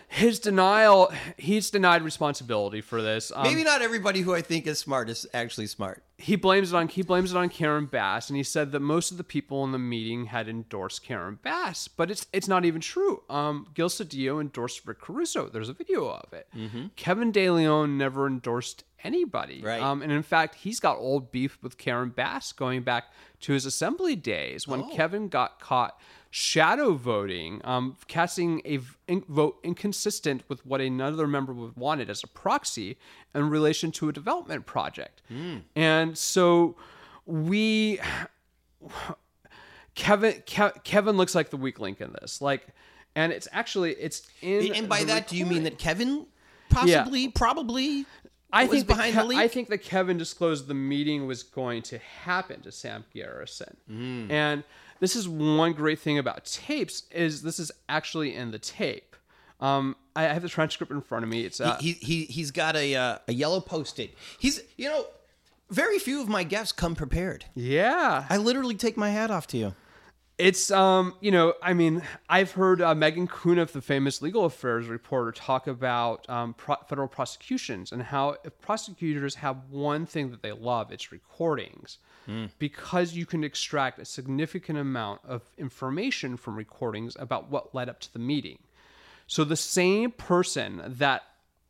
His denial, he's denied responsibility for this. Um, Maybe not everybody who I think is smart is actually smart. he blames it on he blames it on Karen Bass, and he said that most of the people in the meeting had endorsed Karen Bass, but it's it's not even true. Um, Gil Cedillo endorsed Rick Caruso. There's a video of it. Kevin De Leon never endorsed anybody. Right. Um, and in fact, he's got old beef with Karen Bass going back to his assembly days when Kevin got caught shadow voting, um, casting a v- in- vote inconsistent with what another member would wanted as a proxy in relation to a development project. And so we Kevin Ke- Kevin looks like the weak link in this. Like and it's actually it's in And by that, do you mean that Kevin possibly, probably I think behind Ke- the leak? I think that Kevin disclosed the meeting was going to happen to Sam Garrison, Mm. and this is one great thing about tapes is this is actually in the tape. Um, I have the transcript in front of me. It's uh, he, he he's got a uh, a yellow post-it. He's you know, very few of my guests come prepared. yeah, I literally take my hat off to you. It's um, you know, I mean, I've heard uh, Meghann Cuniff, the famous legal affairs reporter, talk about um, pro- federal prosecutions and how if prosecutors have one thing that they love, it's recordings, Hmm. because you can extract a significant amount of information from recordings about what led up to the meeting. So the same person that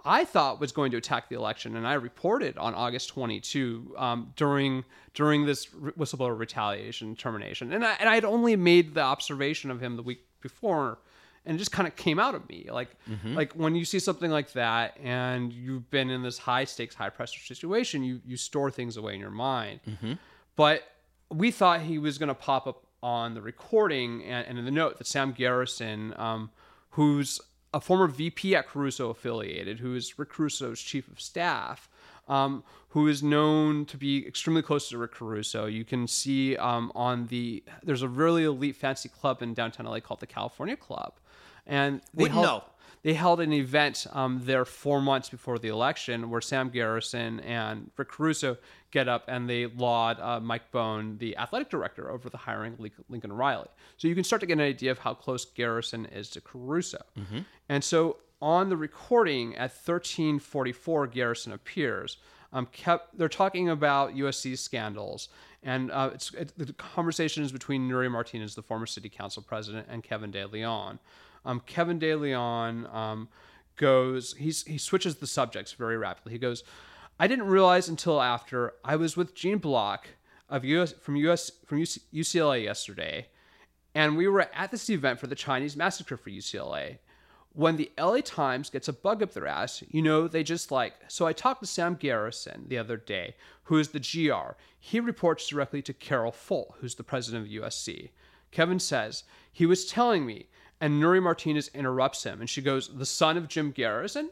I thought was going to attack the election, and I reported on August 22 um, during during this whistleblower retaliation termination, and I and I'd only made the observation of him the week before, and it just kind of came out of me, like mm-hmm. like when you see something like that, and you've been in this high stakes, high pressure situation, you you store things away in your mind, mm-hmm. But we thought he was going to pop up on the recording and, and in the note that Sam Garrison, um, who's a former VP at Caruso affiliated, who is Rick Caruso's chief of staff, um, who is known to be extremely close to Rick Caruso. You can see um, on the there's a really elite fancy club in downtown LA called the California Club, and they Wouldn't held, know. they held an event um, there four months before the election where Sam Garrison and Rick Caruso get up and they laud uh, Mike Bohn, the athletic director, over the hiring of Lincoln Riley. So you can start to get an idea of how close Garrison is to Caruso. And so on the recording at 1344, Garrison appears. Um, kept, they're talking about USC scandals, and uh, it's, it, the conversation is between Nury Martinez, the former city council president, and Kevin De Leon. Um, Kevin De Leon um, goes, he's, he switches the subjects very rapidly. He goes, I didn't realize until after I was with Gene Block of US from US from UC, UCLA yesterday, and we were at this event for the Chinese massacre for UCLA. When the LA Times gets a bug up their ass, you know, they just like. So I talked to Sam Garrison the other day, who is the GR. He reports directly to Carol Folt, who's the president of USC. Kevin says, he was telling me, and Nury Martinez interrupts him, and she goes, the son of Jim Garrison?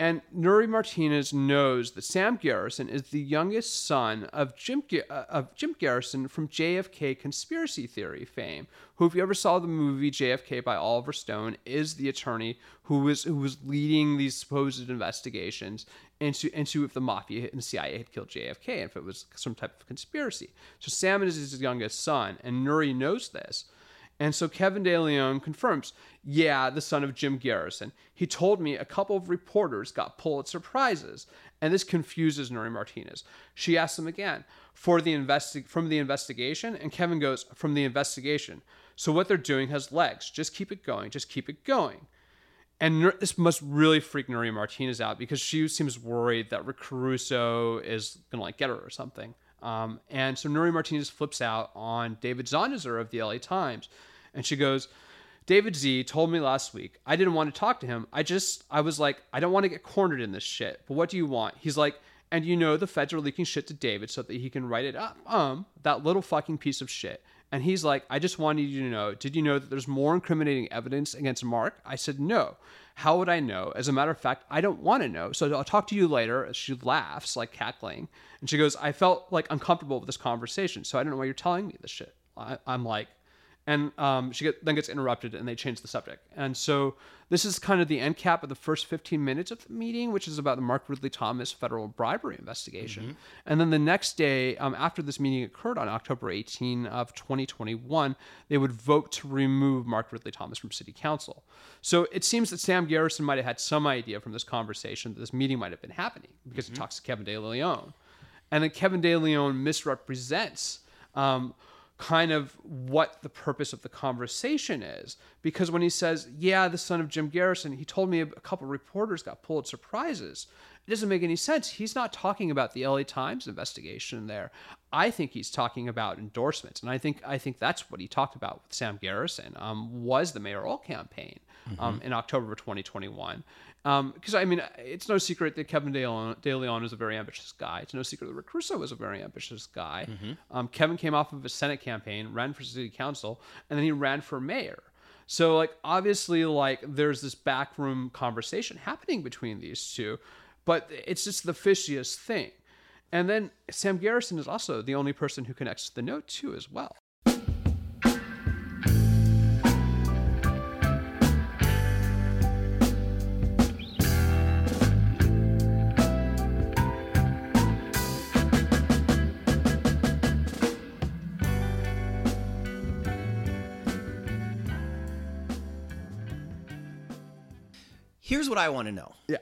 And Nury Martinez knows that Sam Garrison is the youngest son of Jim uh, of Jim Garrison from JFK conspiracy theory fame. Who, if you ever saw the movie JFK by Oliver Stone, is the attorney who was who was leading these supposed investigations into into if the mafia and the CIA had killed JFK and if it was some type of conspiracy. So Sam is his youngest son, and Nury knows this. And so Kevin De Leon confirms, yeah, the son of Jim Garrison. He told me a couple of reporters got Pulitzer prizes, and this confuses Nury Martinez. She asks him again for the investi- from the investigation, and Kevin goes from the investigation. So what they're doing has legs. Just keep it going. Just keep it going. And this must really freak Nury Martinez out because she seems worried that Rick Caruso is gonna like get her or something. Um, and so Nury Martinez flips out on David Zahniser of the LA Times, and she goes, "David Z told me last week I didn't want to talk to him. I just I was like I don't want to get cornered in this shit. But what do you want?" He's like, "And you know the feds are leaking shit to David so that he can write it up. Um, that little fucking piece of shit." And he's like, I just wanted you to know, did you know that there's more incriminating evidence against Mark? I said, no. How would I know? As a matter of fact, I don't want to know. So I'll talk to you later. She laughs, like cackling. And she goes, I felt like uncomfortable with this conversation. So I don't know why you're telling me this shit. I, I'm like, and um, she get, then gets interrupted and they change the subject. And so this is kind of the end cap of the first 15 minutes of the meeting, which is about the Mark Ridley Thomas federal bribery investigation. And then the next day, um, after this meeting occurred on October 18 of 2021, they would vote to remove Mark Ridley Thomas from city council. So it seems that Sam Garrison might have had some idea from this conversation that this meeting might have been happening because he talks to Kevin De Leon. And then Kevin De Leon misrepresents um, kind of what the purpose of the conversation is. Because when he says, Yeah, the son of Jim Garrison, he told me a couple reporters got Pulitzer Prizes. It doesn't make any sense. He's not talking about the LA Times investigation there. I think he's talking about endorsements, and I think I think that's what he talked about with Sam Garrison. Um, was the mayoral campaign um, in October of 2021. Because I mean, it's no secret that Kevin De Leon, is a very ambitious guy. It's no secret that Rick Caruso is a very ambitious guy. Um, Kevin came off of a Senate campaign, ran for city council, and then he ran for mayor. So like obviously like there's this backroom conversation happening between these two, but it's just the fishiest thing. And then Sam Garrison is also the only person who connects the note too as well. Here's what I want to know. Yeah.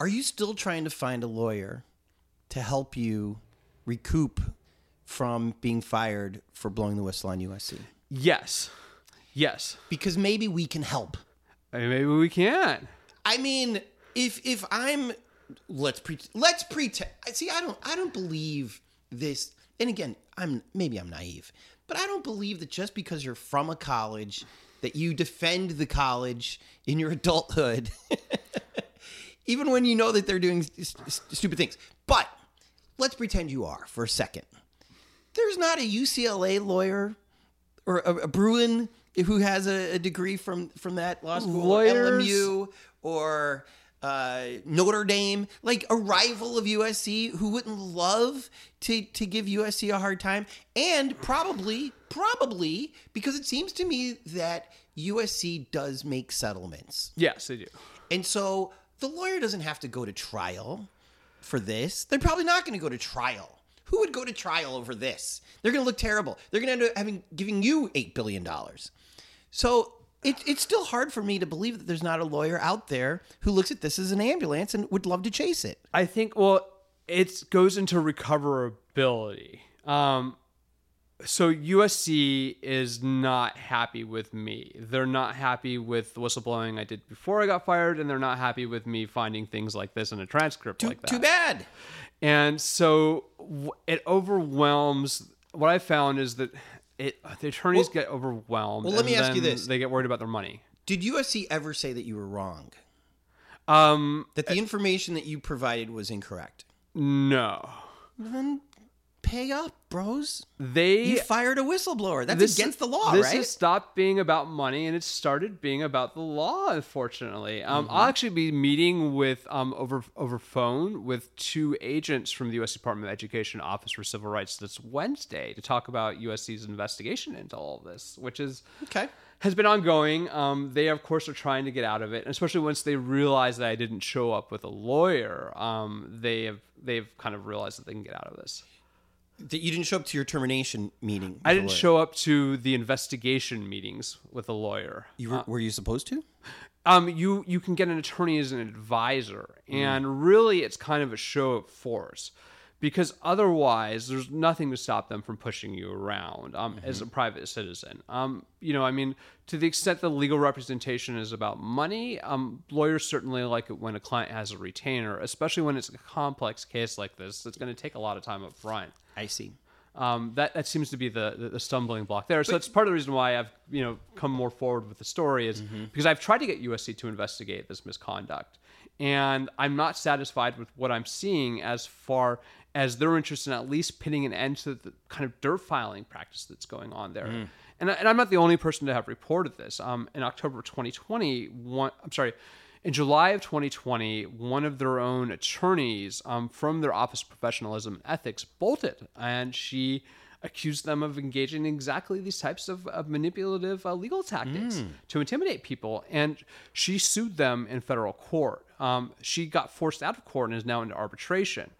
Are you still trying to find a lawyer to help you recoup from being fired for blowing the whistle on USC? Yes. Yes. Because maybe we can help. Maybe we can. I mean, if if I'm let's pre let's pretend. See, I don't I don't believe this. And again, I'm maybe I'm naive, but I don't believe that just because you're from a college that you defend the college in your adulthood, *laughs* even when you know that they're doing st- st- stupid things. But let's pretend you are for a second. There's not a UCLA lawyer or a, a Bruin who has a, a degree from from that law school, or Lawyers- LMU or uh, Notre Dame, like a rival of USC who wouldn't love to to give USC a hard time, and probably probably because it seems to me that USC does make settlements, Yes, they do. and so the lawyer doesn't have to go to trial for this. They're probably not going to go to trial. Who would go to trial over this? They're going to look terrible. They're going to end up having giving you eight billion dollars. So it, it's still hard for me to believe that there's not a lawyer out there who looks at this as an ambulance and would love to chase it. I think well, it goes into recoverability. Um, so USC is not happy with me. They're not happy with the whistleblowing I did before I got fired, and they're not happy with me finding things like this in a transcript like that. Too bad. And so it overwhelms. What I found is that it the attorneys get overwhelmed. well, let and me ask you this. They get worried about their money. Did USC ever say that you were wrong? Um, That the information that you provided was incorrect? no, Then pay up, bros. they You fired a whistleblower. That's this- against the law, this right? has stopped being about money and it started being about the law. Unfortunately, um, Mm-hmm. I'll actually be meeting with um, over over phone with two agents from the U.S. Department of Education Office for Civil Rights this Wednesday to talk about USC's investigation into all of this, which is okay. has been ongoing. Um, they, of course, are trying to get out of it, especially once they realize that I didn't show up with a lawyer. Um, they have they've kind of realized that they can get out of this. That you didn't show up to your termination meeting. I didn't show up to the investigation meetings with a lawyer. You were, were you supposed to? Um, you you can get an attorney as an advisor, and really, it's kind of a show of force, because otherwise, there's nothing to stop them from pushing you around um, as a private citizen. Um, you know, I mean, to the extent that legal representation is about money, um, lawyers certainly like it when a client has a retainer, especially when it's a complex case like this. It's going to take a lot of time up front. I see. Um, that that seems to be the, the, the stumbling block there. So that's part of the reason why I've you know come more forward with the story is because I've tried to get USC to investigate this misconduct, and I'm not satisfied with what I'm seeing as far as their interest in at least pitting an end to the kind of dirt filing practice that's going on there. And, I- and I'm not the only person to have reported this. Um, in October 2020, one, I'm sorry, in July of 2020, one of their own attorneys um, from their Office of Professionalism and Ethics bolted, and she accused them of engaging in exactly these types of, of manipulative uh, legal tactics to intimidate people. And she sued them in federal court. Um, she got forced out of court and is now into arbitration.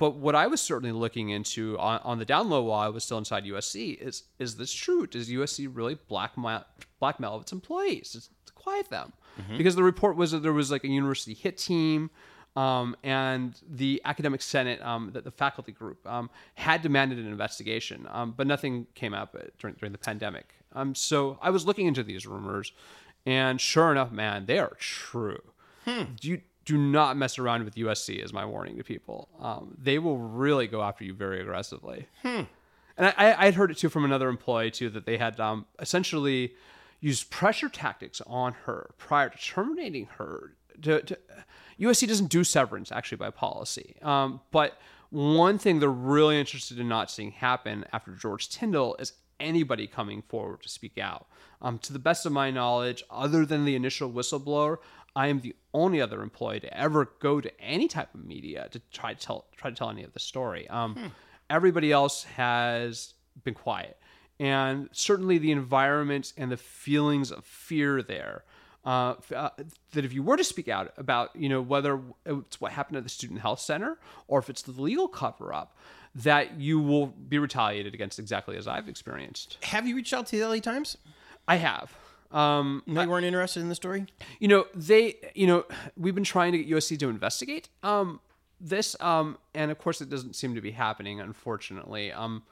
But what I was certainly looking into on, on the down low while I was still inside USC is is this true? Does USC really blackmail blackmail its employees to, quiet them? Because the report was that there was like a university hit team, um, and the academic senate, um, the, the faculty group, um, had demanded an investigation, um, but nothing came up uh, during during the pandemic. Um, so I was looking into these rumors, and sure enough, man, they are true. Do you do not mess around with USC. Is my warning to people. Um, they will really go after you very aggressively. And I, I had heard it too from another employee too that they had um, essentially used pressure tactics on her prior to terminating her. To, to, USC doesn't do severance actually by policy, um, but one thing they're really interested in not seeing happen after George Tyndall is anybody coming forward to speak out. Um, to the best of my knowledge, other than the initial whistleblower, I am the only other employee to ever go to any type of media to try to tell try to tell any of the story. Um, Everybody else has been quiet, and certainly the environment and the feelings of fear there. Uh, uh, that if you were to speak out about, you know, whether it's what happened at the student health center or if it's the legal cover up, that you will be retaliated against exactly as I've experienced. Have you reached out to the LA Times? I have. Um, you weren't interested in the story. you know, they, you know, we've been trying to get USC to investigate um, this, um, and of course, it doesn't seem to be happening, unfortunately. Um,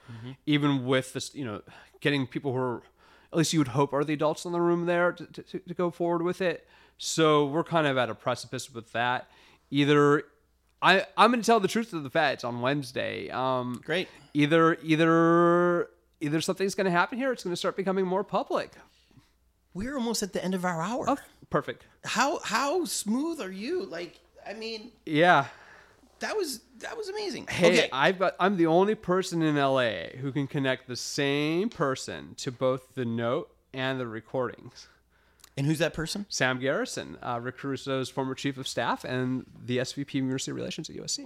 Even with this, you know, getting people who are, at least you would hope, are the adults in the room there to, to, to go forward with it. So we're kind of at a precipice with that. Either I, I'm going to tell the truth to the feds on Wednesday. Um, Great. Either, either, either something's going to happen here. It's going to start becoming more public. We're almost at the end of our hour. Oh, perfect. How how smooth are you? Like, I mean, Yeah. that was that was amazing. Hey, okay. I've got I'm the only person in LA who can connect the same person to both the note and the recordings. and who's that person? Sam Garrison, uh, Rick Caruso's former chief of staff and the SVP of University Relations at USC.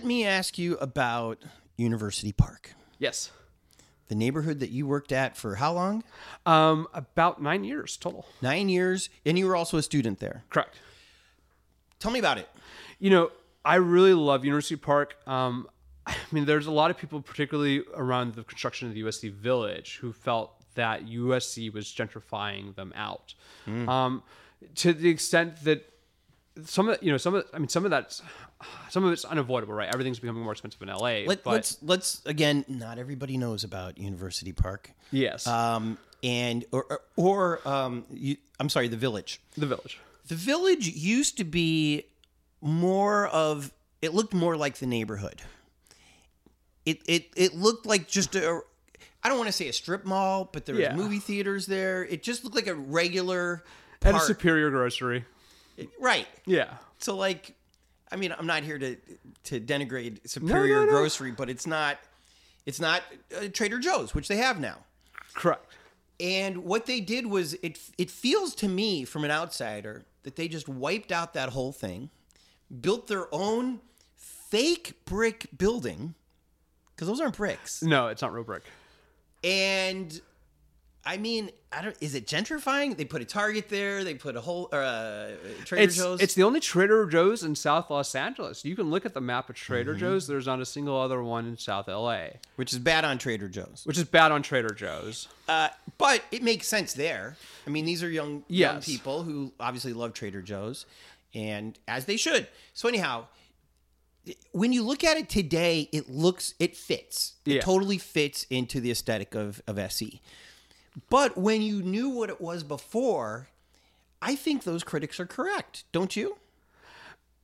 Let me ask you about University Park, Yes. the neighborhood that you worked at for how long? Um, about nine years total. Nine years, and you were also a student there. Correct. Tell me about it. You know, I really love University Park. Um, I mean, there's a lot of people, particularly around the construction of the USC Village, who felt that USC was gentrifying them out. Um, to the extent that some of you know some of I mean some of that's some of it's unavoidable, right? Everything's becoming more expensive in LA. Let, but let's let's again. Not everybody knows about University Park, yes, um, and or or, um, you, I'm sorry, the Village. the Village. The Village used to be more of. It looked more like the neighborhood. It it it looked like just a. I don't want to say a strip mall, but there was Yeah. movie theaters there. It just looked like a regular And a superior grocery. right. Yeah. So like, I mean, I'm not here to to denigrate Superior no, no. Grocery, but it's not it's not uh, Trader Joe's, which they have now. Correct. And what they did was it it feels to me from an outsider that they just wiped out that whole thing, built their own fake brick building because those aren't bricks. No, it's not real brick. And I mean, I don't. Is it gentrifying? They put a Target there. They put a whole or uh, Trader It's, Joe's. it's the only Trader Joe's in South Los Angeles. You can look at the map of Trader Mm-hmm. Joe's. There's not a single other one in South LA, which is bad on Trader Joe's. which is bad on Trader Joe's. Uh, but it makes sense there. I mean, these are young young people who obviously love Trader Joe's, and as they should. So anyhow, when you look at it today, it looks it fits. It Yeah. totally fits into the aesthetic of of SC. But when you knew what it was before, I think those critics are correct, don't you?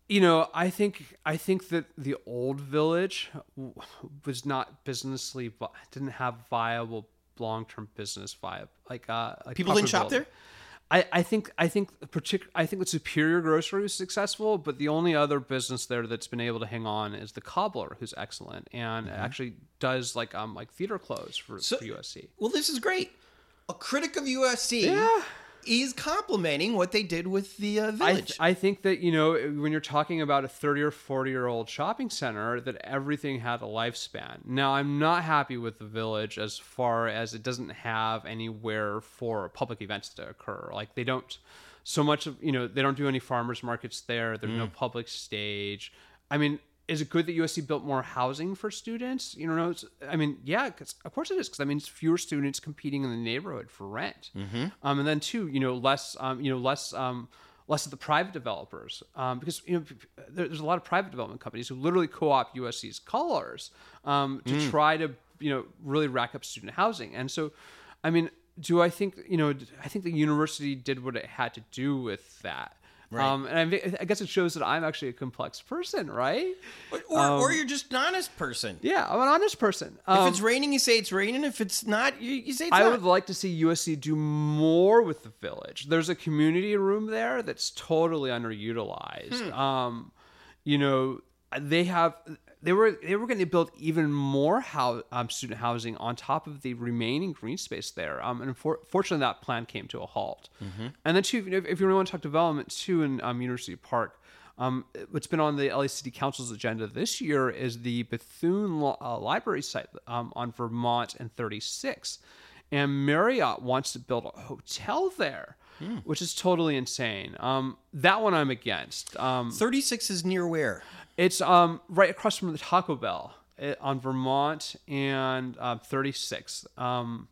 You know, I think I think that the old village was not businessly didn't have viable long term business vibe. Like uh, like People didn't shop there? I, I think I think partic- I think the Superior Grocery was successful, but the only other business there that's been able to hang on is the Cobbler, who's excellent and actually does like um like theater clothes for, So- for USC. Well, this is great. A critic of USC Yeah. is complimenting what they did with the uh, I, village. I think that you know when you're talking about a 30 or 40 year old shopping center that everything had a lifespan. Now i'm not happy with the village as far as it doesn't have anywhere for public events to occur. Like they don't so much of you know they don't do any farmers markets there. There's no public stage. I mean is it good that USC built more housing for students? You know, I mean, yeah, 'cause of course it is, because that means fewer students competing in the neighborhood for rent, um, and then two, you know, less, um, you know, less, um, less of the private developers, um, because you know, p- p- there- there's a lot of private development companies who literally co-opt USC's colors um, to try to, you know, really rack up student housing, and so, I mean, do I think, you know, I think the university did what it had to do with that. Um, and I, I guess it shows that I'm actually a complex person, right? or, or you're just an honest person. Yeah, I'm an honest person. If Um, it's raining, you say it's raining. If it's not, you, you say it's I not. would like to see USC do more with the village. There's a community room there that's totally underutilized. Um, you know, they have they were they were going to build even more how um, student housing on top of the remaining green space there. Um, and for, fortunately, that plan came to a halt. And then too, if, if you really want to talk development too in um, University Park. Um, what's been on the LA City Council's agenda this year is the Bethune uh, Library site um, on Vermont and 36. And Marriott wants to build a hotel there, which is totally insane. Um, that one I'm against. Um, 36 is near where? it's um, right across from the Taco Bell eh, on Vermont and um, 36. Um,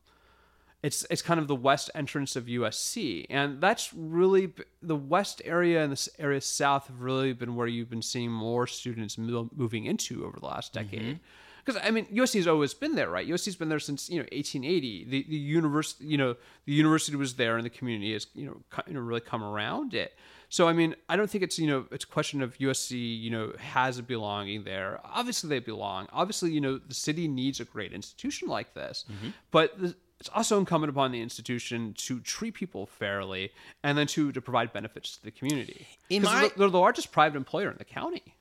it's it's kind of the west entrance of USC, and that's really b- the west area and this area south have really been where you've been seeing more students mo- moving into over the last decade. Because I mean, USC has always been there, right? USC's been there since you know 1880. The the university, you know, the university was there, and the community has you know, co- you know really come around it. So I mean, I don't think it's you know it's a question of USC you know has a belonging there. Obviously they belong. Obviously you know the city needs a great institution like this, mm-hmm. but the, it's also incumbent upon the institution to treat people fairly and then to to provide benefits to the community. My- they're, they're the largest private employer in the county.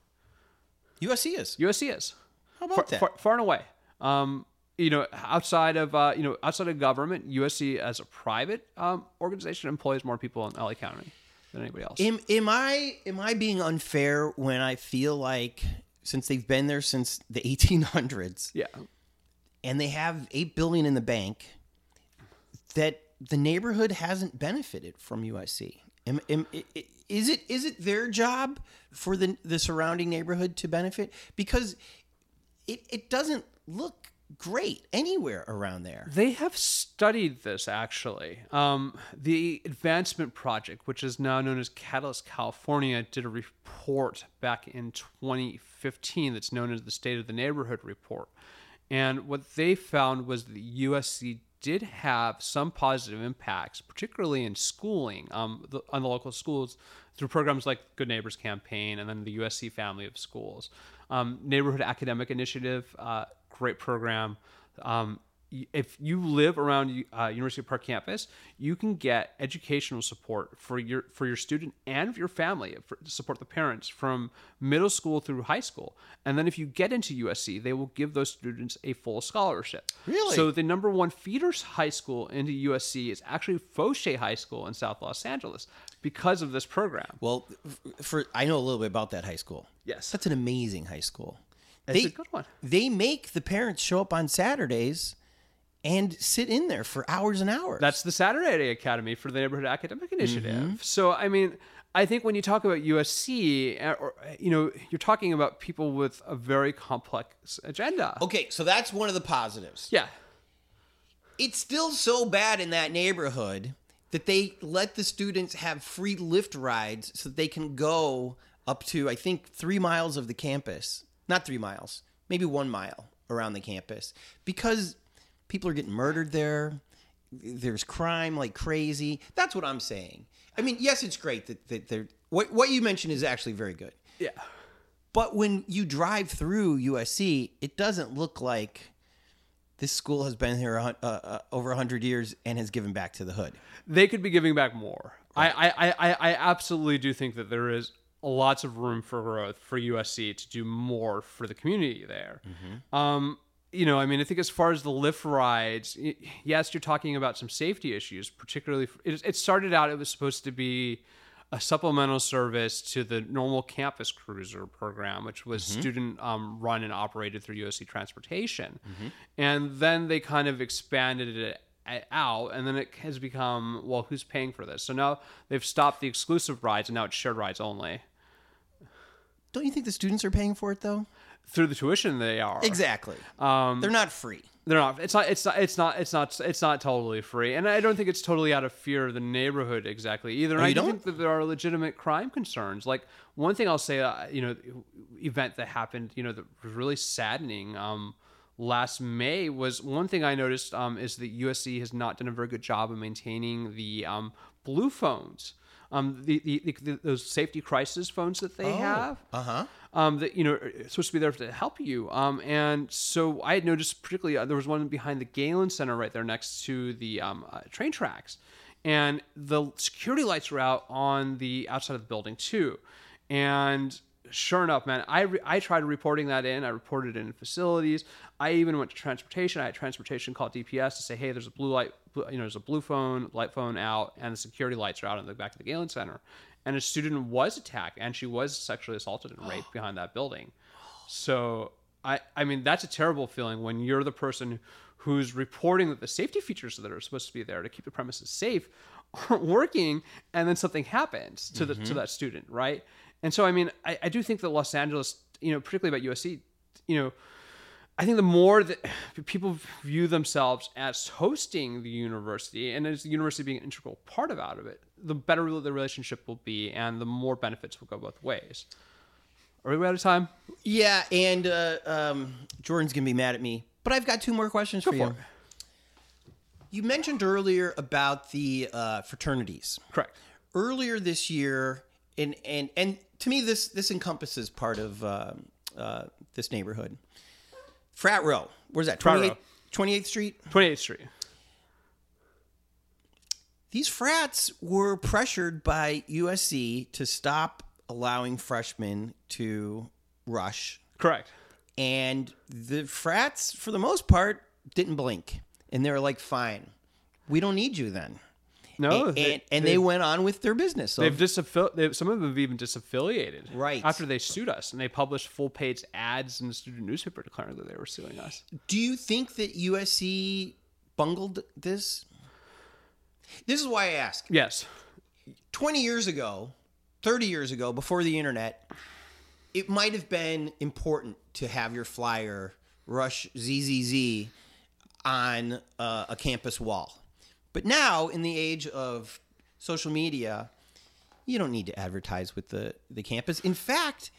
USC is. USC is How about far, that? Far, far and away. Um, you know, outside of uh, you know outside of government, USC as a private um, organization employs more people in LA County than anybody else. Am, am I am I being unfair when I feel like since they've been there since the 1800s yeah. and they have 8 billion in the bank that the neighborhood hasn't benefited from USC? Am, am, is it is it their job for the the surrounding neighborhood to benefit because it it doesn't look great anywhere around there. They have studied this actually. Um, the Advancement Project, which is now known as Catalyst California, did a report back in 2015 that's known as the State of the Neighborhood Report. And what they found was that USC did have some positive impacts, particularly in schooling um, the, on the local schools through programs like Good Neighbors Campaign and then the USC family of schools. Um, Neighborhood Academic Initiative, uh, great program. Um, if you live around uh, University Park campus, you can get educational support for your for your student and your family for, to support the parents from middle school through high school. And then if you get into USC, they will give those students a full scholarship. Really? So the number one feeder high school into USC is actually Foshay High School in South Los Angeles because of this program. Well, for I know a little bit about that high school. Yes. That's an amazing high school. It's a good one. They make the parents show up on Saturdays and sit in there for hours and hours. That's the Saturday Academy for the Neighborhood Academic Initiative. Mm-hmm. So, I mean, I think when you talk about USC, uh, or you know, you're talking about people with a very complex agenda. okay. So that's one of the positives. Yeah, It's still so bad in that neighborhood that they let the students have free Lyft rides so that they can go up to I think three miles of the campus. Not three miles, maybe one mile around the campus because people are getting murdered there. There's crime like crazy. That's what I'm saying. I mean, yes, it's great that, that they're what what you mentioned is actually very good. yeah. But when you drive through USC, it doesn't look like this school has been here a uh, uh, over 100 years and has given back to the hood. They could be giving back more. I, I, I, I I absolutely do think that there is lots of room for growth for USC to do more for the community there. Mm-hmm. Um, you know, I mean, I think as far as the Lyft rides, yes, you're talking about some safety issues. Particularly, it, it started out; it was supposed to be a supplemental service to the normal campus cruiser program, which was student um, run and operated through USC Transportation, and then they kind of expanded it out, and then it has become well, who's paying for this? So now they've stopped the exclusive rides, and now it's shared rides only. Don't you think the students are paying for it though? Through the tuition, they are Exactly. Um, They're not free. They're not. It's not. It's not. It's not. It's not. It's not totally free, and I don't think it's totally out of fear of the neighborhood exactly either. And I do don't? think that there are legitimate crime concerns. Like one thing I'll say, uh, you know, event that happened, you know, that was really saddening. Um, last May was one thing I noticed um, is that USC has not done a very good job of maintaining the um, blue phones. Um, the, the, the, those safety crisis phones that they have Uh huh. um, that you know supposed to be there to help you. Um, and so I had noticed particularly uh, there was one behind the Galen Center right there next to the um, uh, train tracks, and the security lights were out on the outside of the building too. And sure enough, man, I re- I tried reporting that in. I reported it in facilities. I even went to transportation. I had transportation call DPS to say, hey, there's a blue light, you know, there's a blue phone, light phone out, and the security lights are out in the back of the Galen Center. And a student was attacked, and she was sexually assaulted and raped *gasps* behind that building. So I, I mean, that's a terrible feeling when you're the person who's reporting that the safety features that are supposed to be there to keep the premises safe *laughs* aren't working, and then something happens to the to mm-hmm. that student, right? And so, I mean, I, I do think that Los Angeles, you know, particularly about USC, you know, I think the more that *sighs* people view themselves as hosting the university and as the university being an integral part of out of it, the better the relationship will be, and the more benefits will go both ways. Are we out of time? Yeah, and uh, um, Jordan's gonna be mad at me, but I've got two more questions for for you. it. You mentioned earlier about the uh, fraternities. Correct. Earlier this year, and and and to me, this this encompasses part of um uh, this neighborhood. Frat row. Where's that? Frat 28th, 28th Street. 28th Street. These frats were pressured by USC to stop allowing freshmen to rush Correct. and the frats for the most part didn't blink and they were like fine we don't need you then No, and, they- and, and they, went on with their business so They've disaffil- they've, some of them have even disaffiliated. Right. After they sued us and they published full page ads in the student newspaper declaring that they were suing us. do you think that usc bungled this this is why i ask Yes. 20 years ago 30 years ago before the internet it might have been important to have your flyer rush zzz on uh, a campus wall but now in the age of social media you don't need to advertise with the, the campus in fact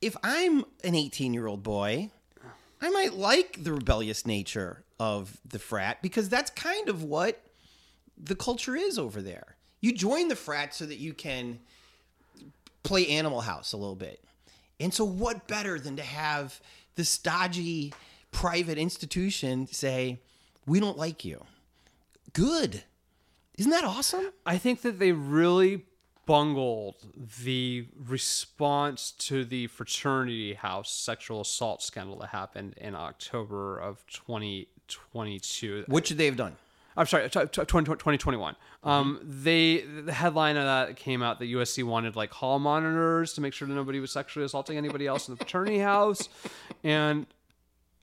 if i'm an 18 year old boy i might like the rebellious nature of the frat because that's kind of what the culture is over there you join the frat so that you can play Animal House a little bit. And so, what better than to have the stodgy private institution say, We don't like you? Good. Isn't that awesome? I think that they really bungled the response to the fraternity house sexual assault scandal that happened in October of 2022. What should they have done? I'm sorry, t- t- 20, 2021. Um, they the headline of that came out that USC wanted like hall monitors to make sure that nobody was sexually assaulting anybody else in the fraternity house, and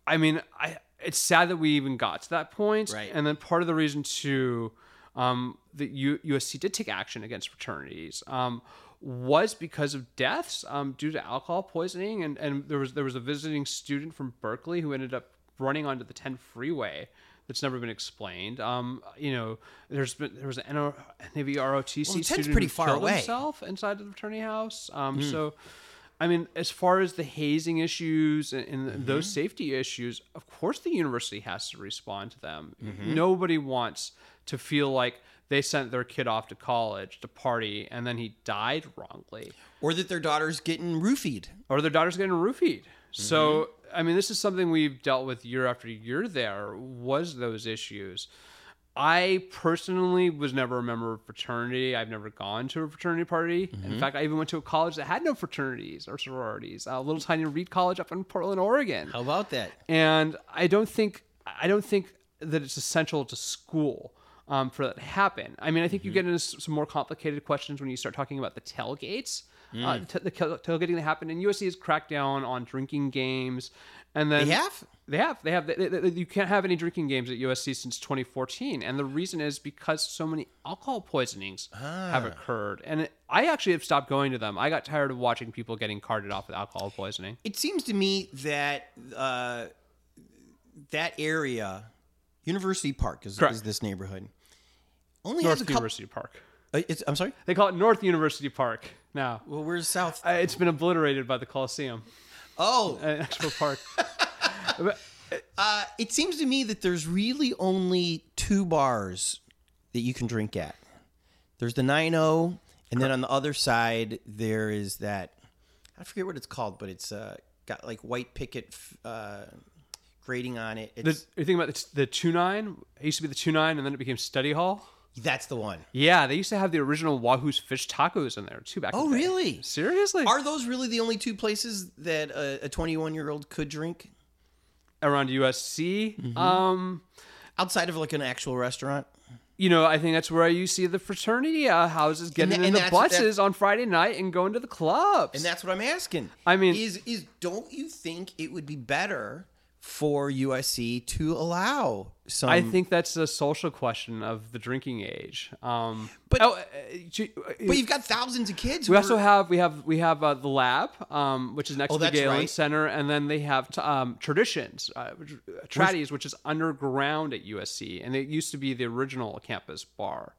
I mean, I it's sad that we even got to that point. Right. And then part of the reason too, um, that U- USC did take action against fraternities. Um, was because of deaths um, due to alcohol poisoning, and, and there was there was a visiting student from Berkeley who ended up running onto the 10 freeway that's never been explained. Um, you know, there's been there was an NO, Navy ROTC Well, student pretty who far killed away. himself inside of the fraternity house. Um, So, I mean, as far as the hazing issues and, and mm-hmm. those safety issues, of course the university has to respond to them. Mm-hmm. Nobody wants to feel like they sent their kid off to college to party and then he died wrongly Or that their daughter's getting roofied. or their daughter's getting roofied. So, mm-hmm. I mean, this is something we've dealt with year after year. There was those issues. I personally was never a member of a fraternity. I've never gone to a fraternity party. Mm-hmm. In fact, I even went to a college that had no fraternities or sororities. A little tiny Reed College up in Portland, Oregon. How about that? and I don't think I don't think that it's essential to school um, for that to happen. I mean, I think you Mm-hmm. get into some more complicated questions when you start talking about the tailgates, Mm. uh, t- the tail- tailgating that happened. And USC has cracked down on drinking games, and then They have? they have they have they, they- you can't have any drinking games at USC since 2014, and the reason is because so many alcohol poisonings have Ah. occurred. And it, I actually have stopped going to them. I got tired of watching people getting carted off with alcohol poisoning. It seems to me that uh, that area, University Park, is, is this neighborhood, only North has a couple. University Park. Uh, it's, I'm sorry. They call it North University Park now. Well, where's South? Uh, It's been obliterated by the Coliseum, Oh, *laughs* uh, Expo Park. *laughs* uh, it seems to me that there's really only two bars that you can drink at. There's the 9-0, and then on the other side there is that I forget what it's called, but it's uh, got like white picket uh, grading on it. The, It's, you think about the, the two nine? It used to be the two nine, and then it became Study Hall. That's the one. Yeah, they used to have the original Wahoo's fish tacos in there too back. Oh, really? Seriously? Are those really the only two places that a 21 year old could drink Around USC, Mm-hmm. um, outside of like an actual restaurant? you know, I think that's where you see the fraternity uh, houses getting and in the buses on Friday night and going to the clubs. And that's what I'm asking. I mean- is is don't you think it would be better for USC to allow some? I think that's a social question of the drinking age. Um, But- oh, uh, you- but you've got thousands of kids. We also are- have we have we have uh, the lab, um, which is next Oh, to the Galen right. Center, and then they have t- um, traditions, uh, which- uh, Tradies, which is underground at USC, and it used to be the original campus bar.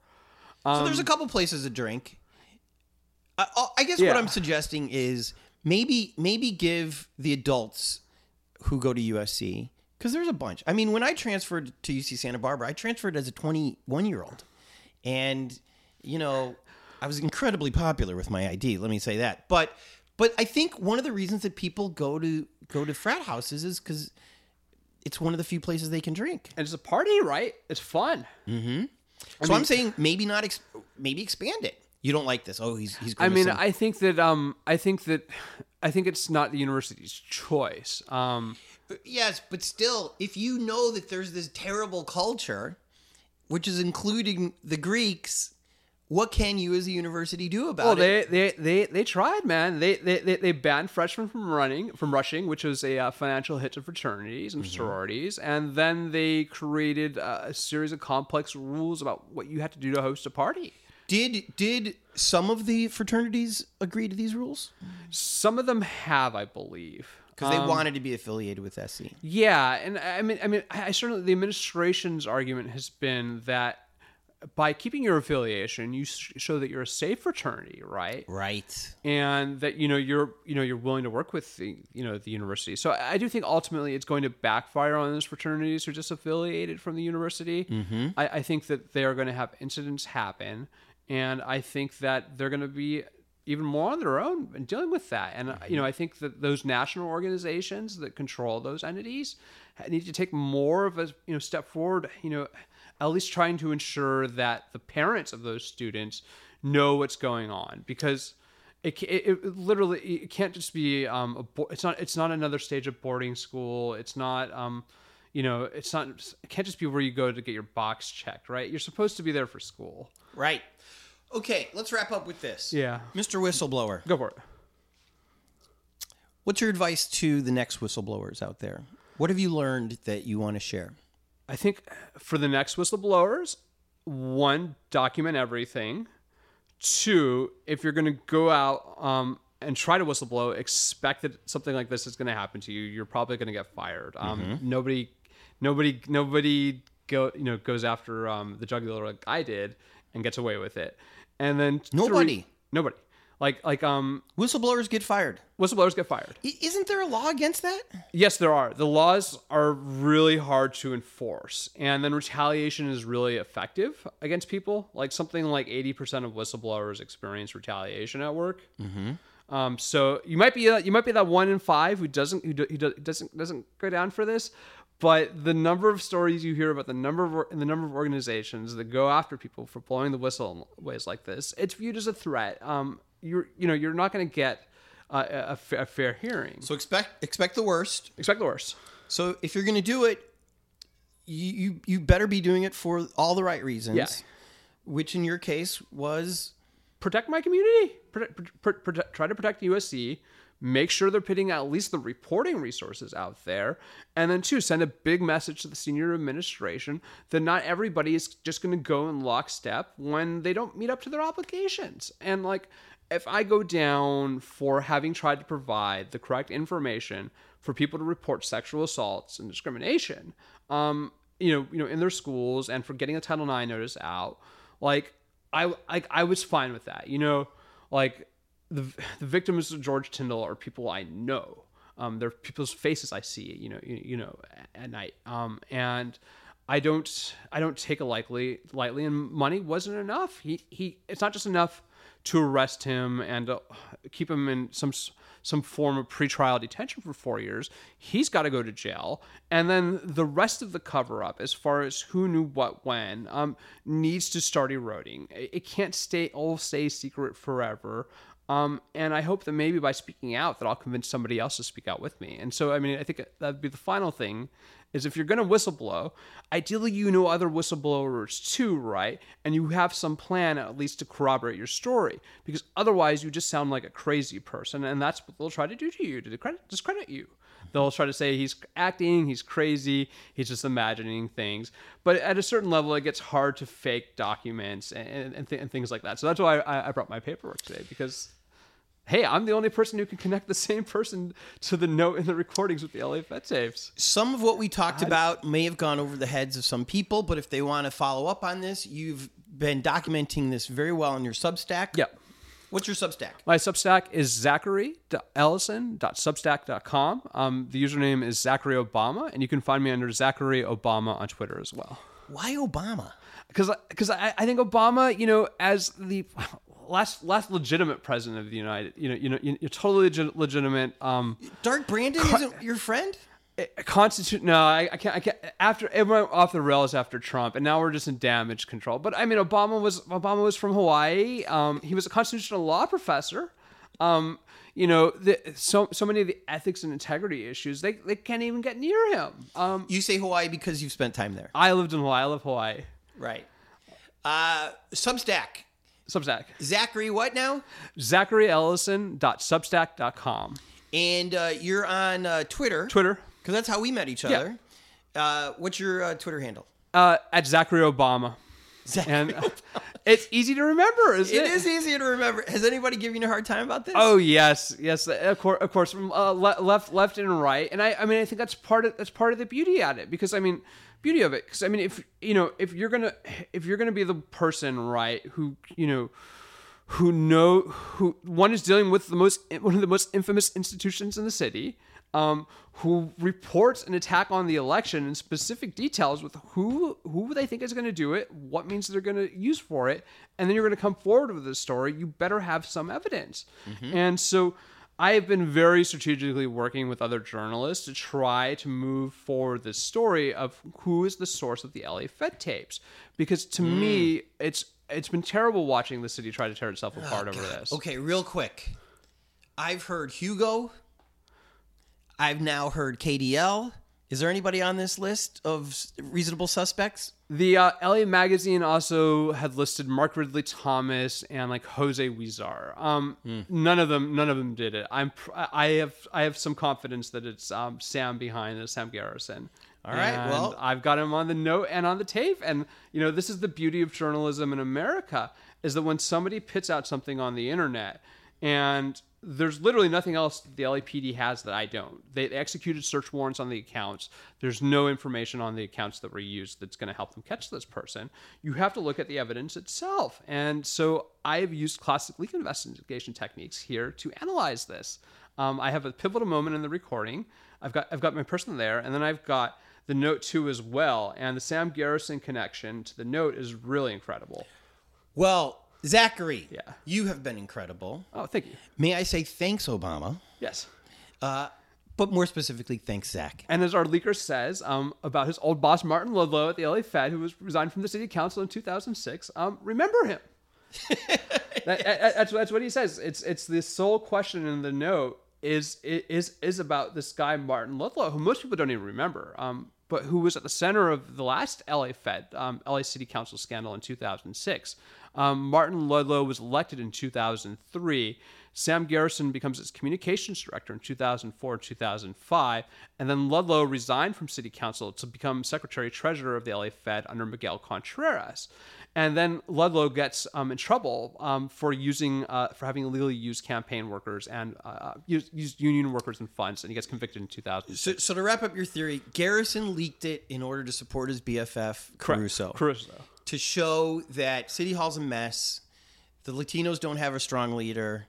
so there's a couple places to drink. I, I- I guess what I'm suggesting is maybe maybe give the adults who go to USC because there's a bunch. I mean, when I transferred to UC Santa Barbara, I transferred as a 21 year old, and you know, I was incredibly popular with my ID. Let me say that. But but I think one of the reasons that people go to go to frat houses is because it's one of the few places they can drink. And it's a party, right? It's fun. Mm-hmm. So I'm saying maybe not, ex- maybe expand it. You don't like this? Oh, he's he's. I mean. I think that um, I think that *sighs* I think it's not the university's choice. Um, yes, but still, if you know that there's this terrible culture, which is including the Greeks, what can you as a university do about Well, it? they, they they they tried, man. They they they, they banned freshmen from running from rushing, which was a uh, financial hit to fraternities Mm-hmm. and sororities, and then they created uh, a series of complex rules about what you had to do to host a party. Did did some of the fraternities agree to these rules Some of them have, I believe, because they wanted to be affiliated with SC? Yeah, and I mean, I mean, I I certainly the administration's argument has been that by keeping your affiliation, you sh- show that you're a safe fraternity, right? Right. and that you know you're you know you're willing to work with the you know the university. So I do think ultimately it's going to backfire on those fraternities who are disaffiliated from the university. Mm-hmm. I, I think that they are going to have incidents happen, and I think that they're going to be even more on their own in dealing with that. And you know I think that those national organizations that control those entities need to take more of a you know step forward. You know. At least trying to ensure that the parents of those students know what's going on because it, it, it literally it can't just be um a, bo- it's not it's not another stage of boarding school it's not um you know it's not it can't just be where you go to get your box checked right you're supposed to be there for school Right. Okay, let's wrap up with this. Yeah. Mr. Whistleblower, go for it what's your advice to the next whistleblowers out there? What have you learned that you want to share? i think for the next whistleblowers one document everything two if you're going to go out um and try to whistleblow expect that something like this is going to happen to you you're probably going to get fired um nobody nobody nobody go you know goes after um the jugular like i did and gets away with it and then three- Nobody. nobody like like um Whistleblowers get fired. whistleblowers get fired I- Isn't there a law against that? Yes, there are. The laws are really hard to enforce, and then retaliation is really effective against people. Like something like eighty percent of whistleblowers experience retaliation at work. Mm-hmm. Um, so you might be uh, you might be that one in five who doesn't who, do, who do- doesn't doesn't go down for this, but the number of stories you hear about the number of the number of organizations that go after people for blowing the whistle in ways like this, it's viewed as a threat. Um, you're you know you're not going to get uh, a, fair hearing. So expect expect the worst. Expect the worst. So if you're going to do it, you, you you better be doing it for all the right reasons. Yeah. Which in your case was protect my community. Protect, pr- pr- protect- try to protect USC. Make sure they're putting at least the reporting resources out there. And then, two, send a big message to the senior administration that not everybody is just going to go in lockstep when they don't meet up to their obligations. And, like, if I go down for having tried to provide the correct information for people to report sexual assaults and discrimination, um, you know, you know, in their schools and for getting a Title IX notice out, like I like I was fine with that. You know, like the the victims of George Tyndall are people I know. Um, they're people's faces I see. You know, you, you know, at, night. Um, and I don't I don't take it lightly lightly. And money wasn't enough. He he. It's not just enough to arrest him and uh, keep him in some some form of pretrial detention for four years. He's got to go to jail, and then the rest of the cover up, as far as who knew what when, um, needs to start eroding. It can't stay all stay secret forever. Um, and I hope that maybe by speaking out, that I'll convince somebody else to speak out with me. And so, I mean, I think that'd be the final thing is if you're going to whistleblow, ideally you know other whistleblowers too, right? And you have some plan at least to corroborate your story, because otherwise you just sound like a crazy person, and that's what they'll try to do to you to discredit, discredit you. They'll try to say he's acting, he's crazy, he's just imagining things. But at a certain level, it gets hard to fake documents and, and, th- and things like that. So that's why I, I brought my paperwork today because hey, I'm the only person who can connect the same person to the note in the recordings with the LA Fed tapes. some of what we talked about may have gone over the heads of some people, but if they want to follow up on this, you've been documenting this very well in your Substack. Yep. What's your Substack? My Substack is zachary.ellison.substack.com. Um, the username is Zachary Obama, and you can find me under Zachary Obama on Twitter as well. Why Obama? Because because I, I think Obama, you know, as the last last legitimate president of the United, you know, you know, you're totally legit, legitimate. Um, Dark Brandon isn't your friend? constitute no I, I can't i can't after it went off the rails after trump and now we're just in damage control but i mean obama was obama was from hawaii um, he was a constitutional law professor um, you know the, so so many of the ethics and integrity issues they, they can't even get near him um, You say Hawaii because you've spent time there. i lived in hawaii i love hawaii Right. Uh, Substack. Substack Zachary, what now? zacharyellison.substack.com And uh, you're on uh, Twitter. twitter Because that's how we met each other. Uh, what's your uh, Twitter handle? uh, at zachary obama Zachary. and uh, *laughs* it's easy to remember isn't it it is easy to remember. Has anybody given you a hard time about this? Oh yes, yes. Of course, of course, uh, le- left, left, and right. And I, I mean, I think that's part of that's part of the beauty at it because I mean, beauty of it. Because I mean, if you know, if you're gonna, if you're gonna be the person, right, who you know, who know who one is dealing with the most one of the most infamous institutions in the city. Um, who reports an attack on the election in specific details with who who they think is going to do it, what means they're going to use for it, and then you're going to come forward with this story. You better have some evidence. And so, I have been very strategically working with other journalists to try to move forward this story of who is the source of the LA Fed tapes, because to me, mm. it's it's been terrible watching the city try to tear itself oh, apart over this. Okay, real quick. I've heard Hugo. I've now heard KDL. Is there anybody on this list of reasonable suspects? The uh, LA Magazine also had listed Mark Ridley Thomas and like Jose Huizar. Um, None of them, none of them did it. I'm, pr- I have, I have some confidence that it's um, Sam behind it, Sam Garrison. All right, well- I've got him on the note and on the tape, and you know this is the beauty of journalism in America is that when somebody puts out something on the internet and there's literally nothing else the LAPD has that I don't. They executed search warrants on the accounts. There's no information on the accounts that were used that's going to help them catch this person. You have to look at the evidence itself. And so I have used classic leak investigation techniques here to analyze this. Um, I have a pivotal moment in the recording. I've got I've got my person there, and then I've got the note too as well. And the Sam Garrison connection to the note is really incredible. Well, Zachary, Yeah. you have been incredible. Oh, thank you. May I say thanks, Obama? Yes. But but more specifically, thanks, Zach. And as our leaker says um, about his old boss, Martin Ludlow at the LA Fed, who was resigned from the city council in 2006, um, remember him. *laughs* that, that, that's, that's what he says. It's it's the sole question in the note is is is about this guy Martin Ludlow, who most people don't even remember, um, but who was at the center of the last LA Fed, um, LA City Council scandal in 2006. Um, Martin Ludlow was elected in 2003. Sam Garrison becomes its communications director in 2004 2005, and then Ludlow resigned from city council to become secretary treasurer of the LA Fed under Miguel Contreras. And then Ludlow gets um, in trouble um, for using uh, for having illegally used campaign workers and uh, used, used, union workers and funds, and he gets convicted in 2000. So, so, to wrap up your theory, Garrison leaked it in order to support his BFF Caruso. Caruso to show that City Hall's a mess. The Latinos don't have a strong leader.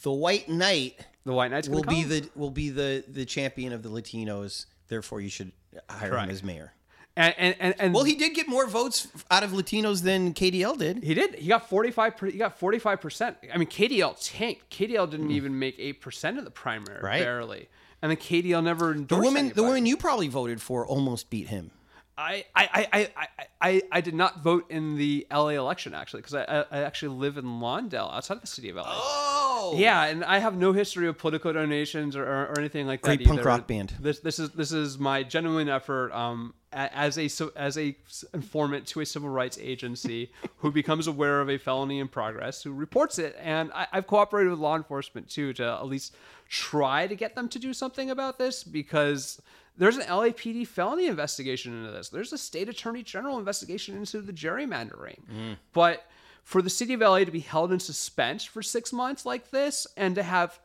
The White Knight, the White Knight will be the will be the the champion of the Latinos. Therefore, you should hire Correct. him as mayor. And, and, and, and, well, he did get more votes out of Latinos than KDL did. He did. He got forty five. He got forty five percent. I mean, KDL tanked. KDL didn't mm. even make eight percent of the primary, right. barely. And then KDL never endorsed. The woman, anybody. the woman you probably voted for, almost beat him. I, I, I, I, I, I did not vote in the LA election actually because I, I actually live in Lawndale outside of the city of LA. Oh, yeah, and I have no history of political donations or, or, or anything like Great that. Great punk rock band. This this is this is my genuine effort um, as a as a informant to a civil rights agency *laughs* who becomes aware of a felony in progress, who reports it, and I, I've cooperated with law enforcement too to at least try to get them to do something about this because there's an LAPD felony investigation into this. There's a state attorney general investigation into the gerrymandering. Mm. But for the city of LA to be held in suspense for six months like this and to have.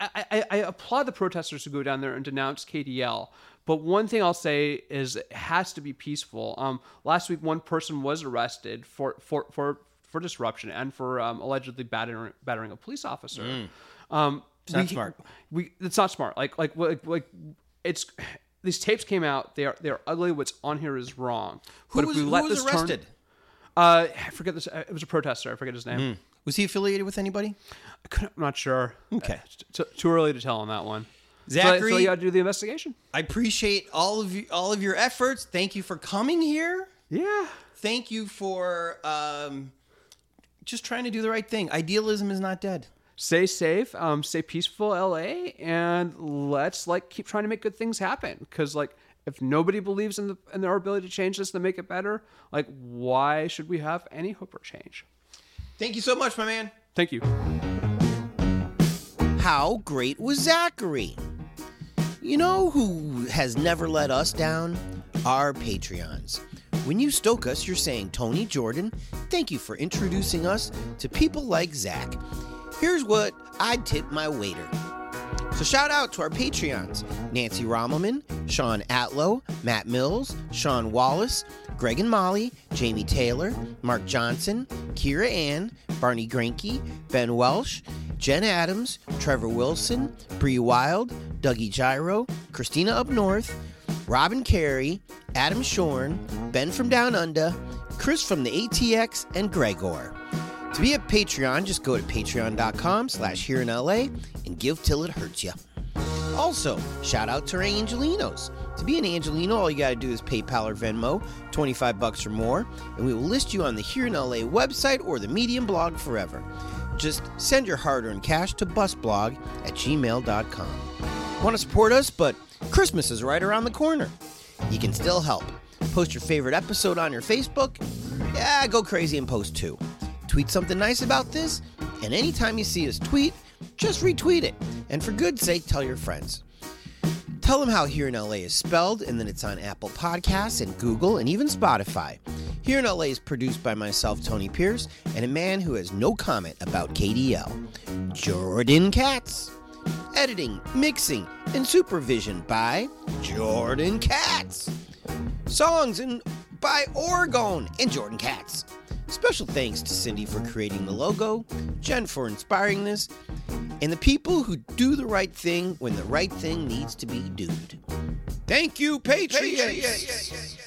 I, I, I applaud the protesters who go down there and denounce KDL. But one thing I'll say is it has to be peaceful. Um, last week, one person was arrested for, for, for, for disruption and for um, allegedly battering, battering a police officer. Mm. Um, it's not we, smart. We, it's not smart. Like, like, like, like it's these tapes came out. They are they are ugly. What's on here is wrong. Who but was, if we let who was this arrested? Turn, uh, I forget this. It was a protester. I forget his name. Mm. Was he affiliated with anybody? I'm not sure. Okay, uh, too early to tell on that one. Zachary, so, so you got to do the investigation. I appreciate all of you, all of your efforts. Thank you for coming here. Yeah. Thank you for um, just trying to do the right thing. Idealism is not dead stay safe, um, stay peaceful, LA, and let's like keep trying to make good things happen. Because like if nobody believes in the in our ability to change this to make it better, like why should we have any hope or change? Thank you so much, my man. Thank you. How great was Zachary? You know who has never let us down? Our Patreons. When you stoke us, you're saying, Tony Jordan, thank you for introducing us to people like Zach. Here's what I'd tip my waiter. So shout out to our Patreons Nancy Rommelmann, Sean Atlow, Matt Mills, Sean Wallace, Greg and Molly, Jamie Taylor, Mark Johnson, Kira Ann, Barney Granke, Ben Welsh, Jen Adams, Trevor Wilson, Bree Wild, Dougie Gyro, Christina Up North, Robin Carey, Adam Shorn, Ben from Down Under, Chris from the ATX, and Gregor. To be a Patreon, just go to patreon.com slash here in LA and give till it hurts you. Also, shout out to our Angelinos. To be an Angelino, all you gotta do is PayPal or Venmo, 25 bucks or more, and we will list you on the Here in LA website or the Medium blog forever. Just send your hard-earned cash to busblog at gmail.com. Want to support us, but Christmas is right around the corner. You can still help. Post your favorite episode on your Facebook. Yeah, go crazy and post too tweet something nice about this, and anytime you see us tweet, just retweet it. And for good sake, tell your friends. Tell them how Here in LA is spelled and then it's on Apple Podcasts and Google and even Spotify. Here in LA is produced by myself, Tony Pierce, and a man who has no comment about KDL, Jordan Katz. Editing, mixing, and supervision by Jordan Katz. Songs and by Oregon and Jordan Katz. Special thanks to Cindy for creating the logo, Jen for inspiring this, and the people who do the right thing when the right thing needs to be doed. Thank you, Patriots!